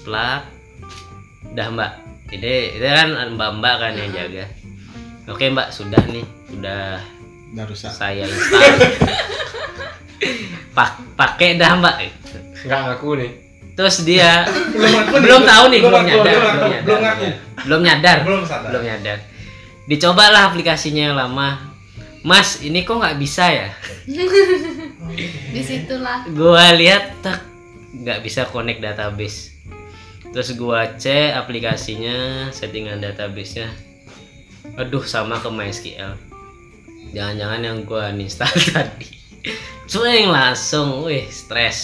Plug. Udah mbak. Ini itu kan mbak mbak kan yang jaga oke mbak sudah nih udah udah rusak. saya install. Pak pakai dah mbak. Nggak ngaku nih. Terus dia Belum tahu nih belum nyadar. belum ngaku, belum belum nyadar. ngaku. belum nyadar. Belum sadar. belum nyadar. Dicobalah aplikasinya yang lama. Mas ini kok nggak bisa ya? Di situlah. gua lihat tak nggak bisa connect database. Terus gua cek aplikasinya settingan databasenya aduh sama ke MySQL. Jangan-jangan yang gua uninstall tadi. Cueng langsung. Wih stres.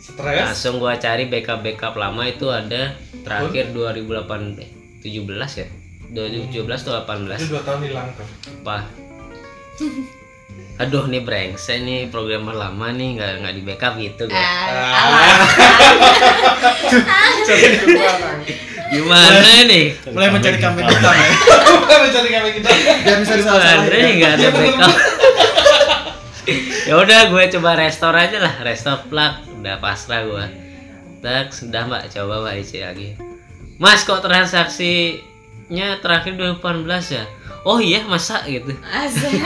Stres. langsung gua cari backup backup lama. Itu ada terakhir 2008 eh, 17 ya? 2017 atau 18 Itu dua tahun hilang tuh. apa? Aduh nih brengsek nih programmer lama nih nggak nggak di backup gitu kan Ah, gimana nih mulai mencari kambing hitam ya? Mencari kami kita. biar bisa disalah Andre nggak ada backup ya udah gue coba restore aja lah. Restore plug udah pasrah gue tak sudah mbak. Coba mbak isi lagi. Mas kok transaksinya terakhir 2018 ya? Oh iya masa gitu. Asik.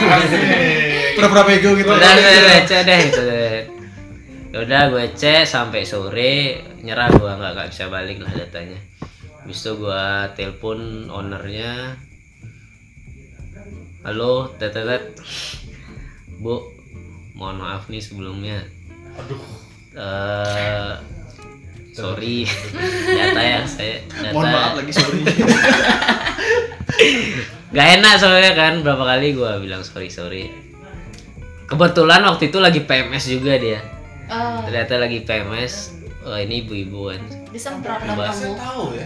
pura-pura bego gitu. Udah udah udah, cek deh itu deh. Ya udah gue cek sampai sore. Nyerah gue nggak nggak bisa balik lah datanya habis itu gue telepon ownernya halo tetetet bu mohon maaf nih sebelumnya Aduh. eh sorry data yang saya data mohon maaf lagi sorry Gak enak soalnya kan berapa kali gua bilang sorry sorry. Kebetulan waktu itu lagi PMS juga dia. Oh, Ternyata lagi PMS. Oh ini ibu-ibu kan. disemprot kamu. Saya tahu ya.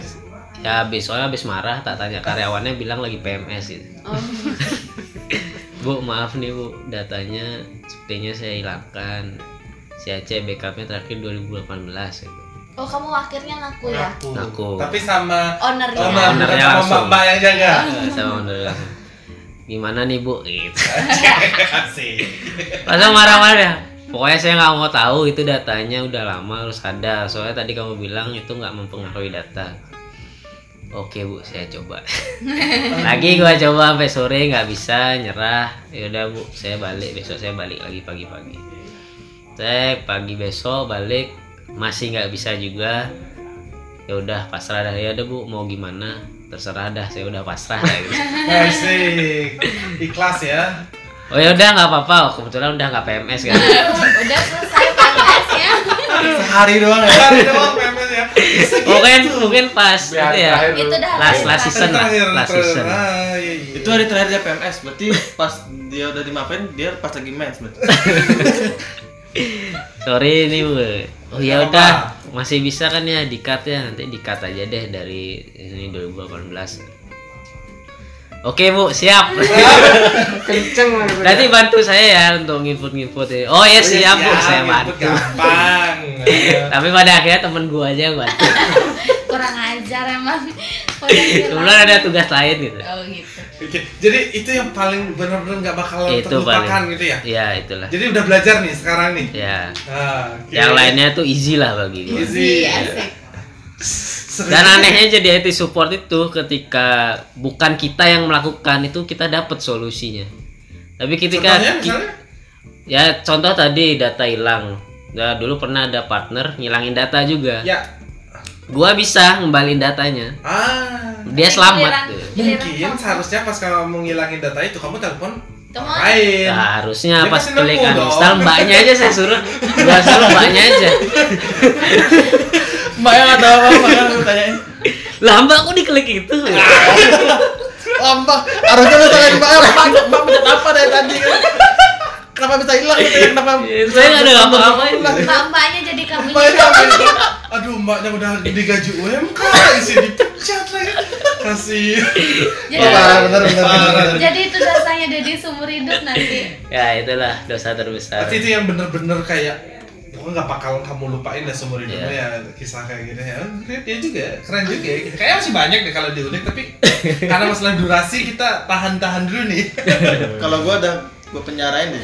Ya habis soalnya habis marah tak tanya karyawannya bilang lagi PMS gitu. Oh, Bu maaf nih bu datanya sepertinya saya hilangkan. Saya cek backupnya terakhir 2018 gitu. oh kamu akhirnya ngaku ya? Ngaku. Ngaku. Tapi sama Ownernya. sama Ownernya sama langsung. mbak yang jaga. sama owner langsung. Gimana nih bu? Gitu. Langsung marah-marah. Pokoknya saya nggak mau tahu itu datanya udah lama harus ada. Soalnya tadi kamu bilang itu nggak mempengaruhi data. Oke bu, saya coba. lagi gua coba sampai sore nggak bisa nyerah. Ya udah bu, saya balik besok saya balik lagi pagi-pagi. Cek pagi besok balik masih nggak bisa juga. Ya udah pasrah dah ya udah bu mau gimana terserah dah saya udah pasrah dah gitu. Asik. Ikhlas ya. Oh ya udah nggak apa-apa kebetulan udah nggak PMS kan. Udah selesai PMS-nya. Sehari doang ya. Hari doang ya. mungkin mungkin pas Biar itu ya. Itu dah Last last season lah, last season. Ah, iya, iya. Itu hari terakhir dia PMS, berarti pas dia udah dimaafin, dia pas lagi mens berarti. Sorry ini bu. Oh ya udah masih bisa kan ya di cut ya nanti di cut aja deh dari ini 2018. Oke bu siap. kenceng lah. Nanti bantu saya ya untuk nginput-nginput ya. Oh ya siap bu saya bantu. Gampang. Tapi pada akhirnya temen gua aja yang bantu. Kurang ajar emang. Bilang. Kebetulan ada tugas lain gitu. Oh gitu. Oke, jadi itu yang paling benar-benar nggak bakal Itu terlupakan paling. gitu ya. Ya itulah. Jadi udah belajar nih sekarang nih. Ya. Ah, oke. Yang lainnya tuh easy lah bagi gua. Easy. Iya, asik. Dan anehnya jadi IT support itu ketika bukan kita yang melakukan itu kita dapat solusinya. Tapi ketika Contohnya ki- misalnya? ya contoh tadi data hilang. Nah, dulu pernah ada partner ngilangin data juga. Ya. Gua bisa ngembalin datanya. Ah. Dia selamat Mungkin seharusnya pas kamu ngilangin data itu kamu telepon lain. Nah, harusnya Dia pas klik uninstall mbaknya aja saya suruh. Gua suruh mbaknya aja. Mbak yang ada apa, Mbak yang lu tanyain. Lah mbak kok diklik itu? Lambak, harusnya lu tanyain Mbak, Mbak, Mbak pencet apa dari tadi kan? Kenapa bisa hilang gitu ya? Kenapa? saya nggak ada apa-apain. Mbak-mbaknya jadi kamu Aduh, mbaknya udah digaji UMK, isi dipecat lagi. Kasih. Jadi, Parah, bener, bener, bener, bener. jadi itu dosanya Dedi seumur hidup nanti. Ya itulah dosa terbesar. Berarti itu yang bener-bener kayak pokoknya nggak bakal kamu lupain dah seumur hidupnya Iya. ya kisah kayak gini ya. Keren dia juga, keren juga. ya. Kayaknya masih banyak deh kalau diulik tapi karena masalah durasi kita tahan-tahan dulu nih. Kalau gua ada gua penjarain deh.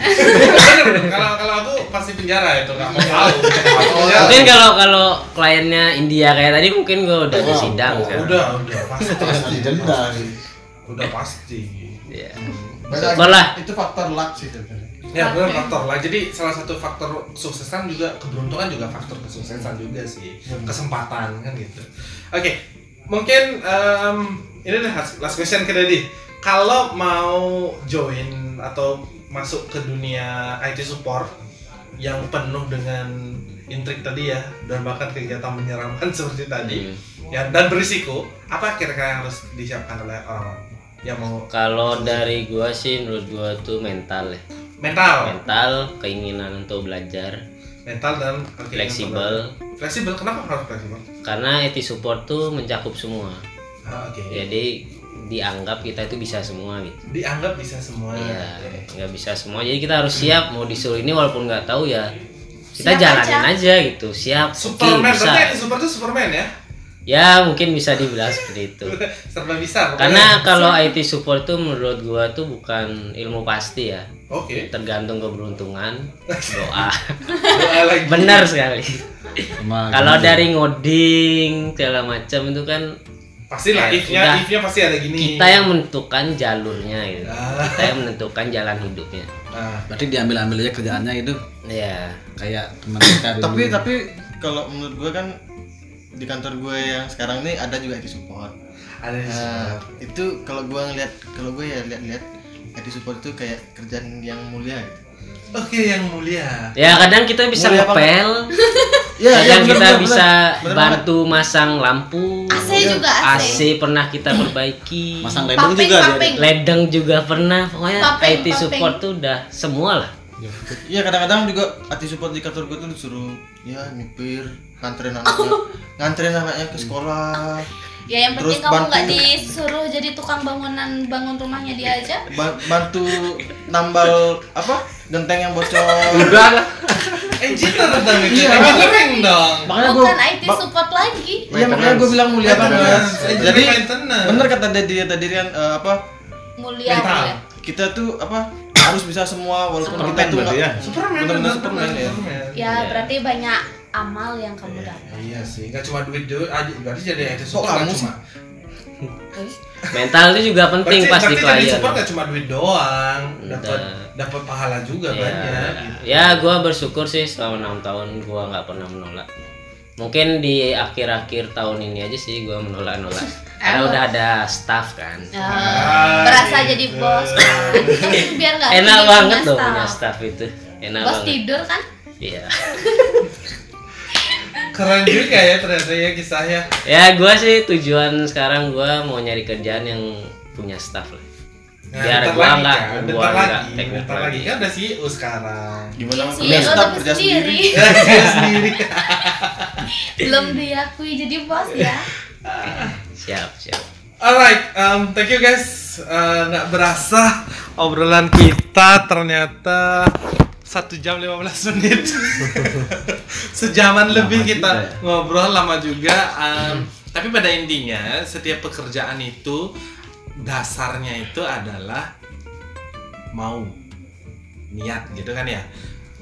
kalau kalau aku pasti penjara itu nggak mau tahu. Penjara. Mungkin kalau kalau kliennya India kayak tadi mungkin gua udah di sidang Oh, udah, udah pasti. Pasti denda. Udah pasti. Iya. Beda- Syukur lah. Itu faktor luck sih sebenarnya. Ya benar faktor lah. Jadi salah satu faktor kesuksesan juga keberuntungan juga faktor kesuksesan juga sih. Kesempatan kan gitu. Oke, mungkin em, ini deh last last question ke Dedi. Kalau mau join atau masuk ke dunia IT support yang penuh dengan intrik tadi ya dan bahkan kegiatan menyeramkan seperti tadi Hmm. ya dan berisiko apa kira-kira yang harus disiapkan oleh orang-orang yang mau Kalau dari gua sih menurut gua tuh mental ya. Mental Mental, keinginan untuk belajar, mental dan fleksibel. fleksibel kenapa harus fleksibel Karena IT support tuh mencakup semua. Ah, oke Jadi dianggap kita itu bisa semua gitu. dianggap bisa semua Iya, Oke. nggak bisa semua. Jadi kita harus siap mau disuruh ini walaupun nggak tahu ya kita Siap jalanin aja. aja. gitu. Siap. Superman bisa. berarti super itu Superman ya Ya mungkin bisa dibilang seperti itu. serba bisa pokoknya. Karena kalau IT support tuh menurut gua tuh bukan ilmu pasti ya. Oke Tergantung keberuntungan, doa. Doa lagi. Benar sekali. Kalau gini. dari ngoding segala macam itu kan pasti lah Ya, if-nya udah. if-nya pasti ada gini kita yang menentukan jalurnya gitu. Ah. Kita yang menentukan jalan hidupnya. nah, Berarti diambil-ambil aja kerjaannya itu Ya. kayak teman kita dulu. Tapi tapi kalau menurut gua kan di kantor gue yang sekarang ini ada juga IT support. ada di Nah, itu kalau gua ngeliat kalau gue ya lihat-lihat IT support itu kayak kerjaan yang mulia gitu. oke yang mulia Ya kadang kita bisa Mulia ngepel, Iya, kadang bener, kita bener, bisa bener. Bener bantu masang lampu. AC juga AC. AC pernah kita perbaiki. masang ledeng Paping, juga paping. Ledeng juga pernah. Pokoknya Paping, IT paping. support tuh udah semua lah. Iya kadang-kadang juga IT support di kantor gue tuh disuruh ya nyupir nganterin anaknya nganterin anaknya ke sekolah Ya yang penting Terus kamu nggak disuruh jadi tukang bangunan bangun rumahnya dia aja. ba- bantu nambal apa genteng yang bocor Udah lah. engineer dong itu Iya. engineering dong makanya gue Bukan IT support lagi. iya makanya gue bilang mulia banget Maintenance, jadi bener kata Dedi tadi kan eh, apa Mulia Mental. mulia. kita tuh apa harus bisa semua walaupun Superman kita nggak ya? Superman bener, Superman ya Superman. Ya Iya. berarti banyak amal yang kamu dapat. Iya sih, nggak cuma duit duit aja, berarti jadi IT support kamu nggak sih? cuma mental itu juga penting Berarti, pas di berarti jadi klien support gak cuma duit doang, dapat dapat pahala juga ya, banyak. gitu. ya gue bersyukur sih selama enam tahun gue nggak pernah menolak. Mungkin di akhir-akhir tahun ini aja sih gue menolak-nolak. Karena udah ada staff kan. Eh, berasa jadi bos kan. biar nggak enak banget punya loh staff. punya staff itu. Enak bos banget. tidur kan? Iya Keren juga ya ternyata ya kisahnya. ya gue sih tujuan sekarang gue mau nyari kerjaan yang punya staff lah Nah, biar bentar gue lagi nggak kan, bentar nggak lagi, bentar lagi lagi kan udah CEO sekarang. Gimana sih, Punya lo staff tapi kerja sendiri. sendiri. Dia sendiri. belum diakui jadi bos ya siap siap Alright, um, thank you guys. Uh, nggak berasa obrolan kita ternyata satu jam 15 menit. Sejaman lebih kita ya. ngobrol lama juga. Um, tapi pada intinya setiap pekerjaan itu dasarnya itu adalah mau niat gitu kan ya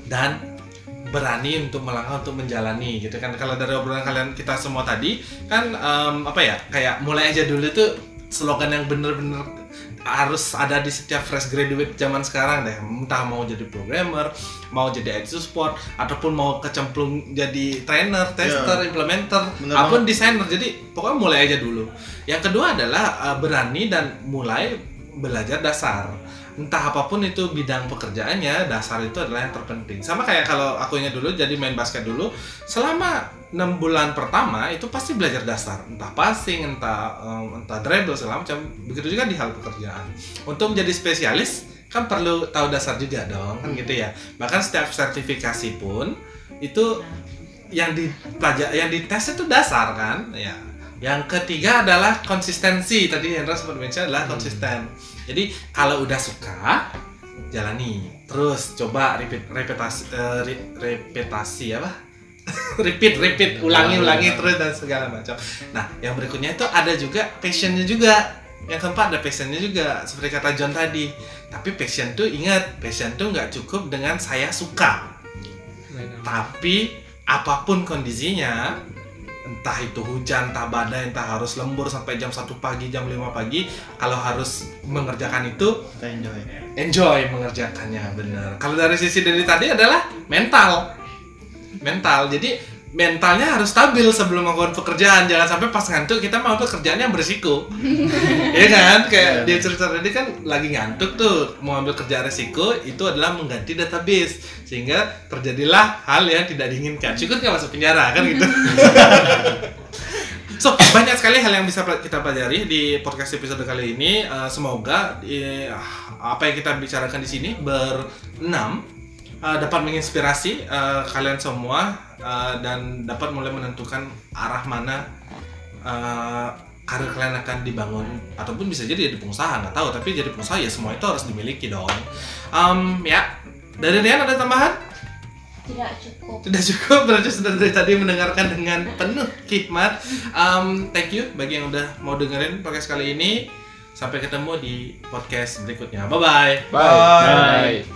dan berani untuk melangkah untuk menjalani gitu kan kalau dari obrolan kalian kita semua tadi kan em, apa ya kayak mulai aja dulu tuh slogan yang bener-bener harus ada di setiap fresh graduate zaman sekarang deh. Entah mau jadi programmer mau jadi IT support ataupun mau kecemplung jadi trainer tester implementer Bener apa pun desainer. Jadi pokoknya mulai aja dulu. Yang kedua adalah eh, berani dan mulai belajar dasar. Entah apa pun itu bidang pekerjaannya dasar itu adalah yang terpenting. Sama kayak kalau akunya dulu jadi main basket dulu selama enam bulan pertama itu pasti belajar dasar. Entah passing entah em, entah dribble segala macam. Begitu juga di hal pekerjaan. Untuk menjadi spesialis kan perlu tahu dasar juga dong kan gitu ya. Bahkan setiap sertifikasi pun itu yang dipelajari yang dites itu dasar kan? Ya. Yang ketiga adalah konsistensi. Tadi Hendra sempat mention adalah konsisten. Jadi kalau udah suka jalani. Terus coba repetasi eh, re- repetasi apa repeat repeat ulangi ulangi terus dan segala macam. Nah yang berikutnya itu ada juga passionnya juga. Yang keempat ada passionnya juga. Seperti kata John tadi. Tapi passion tuh ingat passion tuh nggak cukup dengan saya suka. Tapi apa pun kondisinya entah itu hujan, entah badai, entah harus lembur sampai jam 1 pagi, jam 5 pagi kalau harus mengerjakan itu enjoy. enjoy mengerjakannya bener kalau dari sisi dari tadi adalah mental mental. Jadi mentalnya harus stabil sebelum melakukan pekerjaan. Jangan sampai pas ngantuk kita mau pekerjaan yang berisiko. Ya kan? Kayak dia cerita tadi kan lagi ngantuk tuh. Mau ambil kerjaan resiko itu adalah mengganti database. Sehingga terjadilah hal yang tidak diinginkan. Syukur nggak masuk penjara kan gitu. So, banyak sekali hal yang bisa kita pelajari di podcast episode kali ini. Eh, semoga eh, apa yang kita bicarakan di sini berenam eh, dapat menginspirasi eh, kalian semua eh, dan dapat mulai menentukan arah mana eh, karir kalian akan dibangun ataupun bisa jadi jadi pengusaha nggak tahu tapi jadi pengusaha ya semua itu harus dimiliki dong. Em, ya dari Rian ada tambahan? tidak cukup Tidak cukup berarti sudah dari tadi mendengarkan dengan penuh hikmat. Um, thank you bagi yang udah mau dengerin podcast kali ini. Sampai ketemu di podcast berikutnya. Bye bye. Bye. Bye.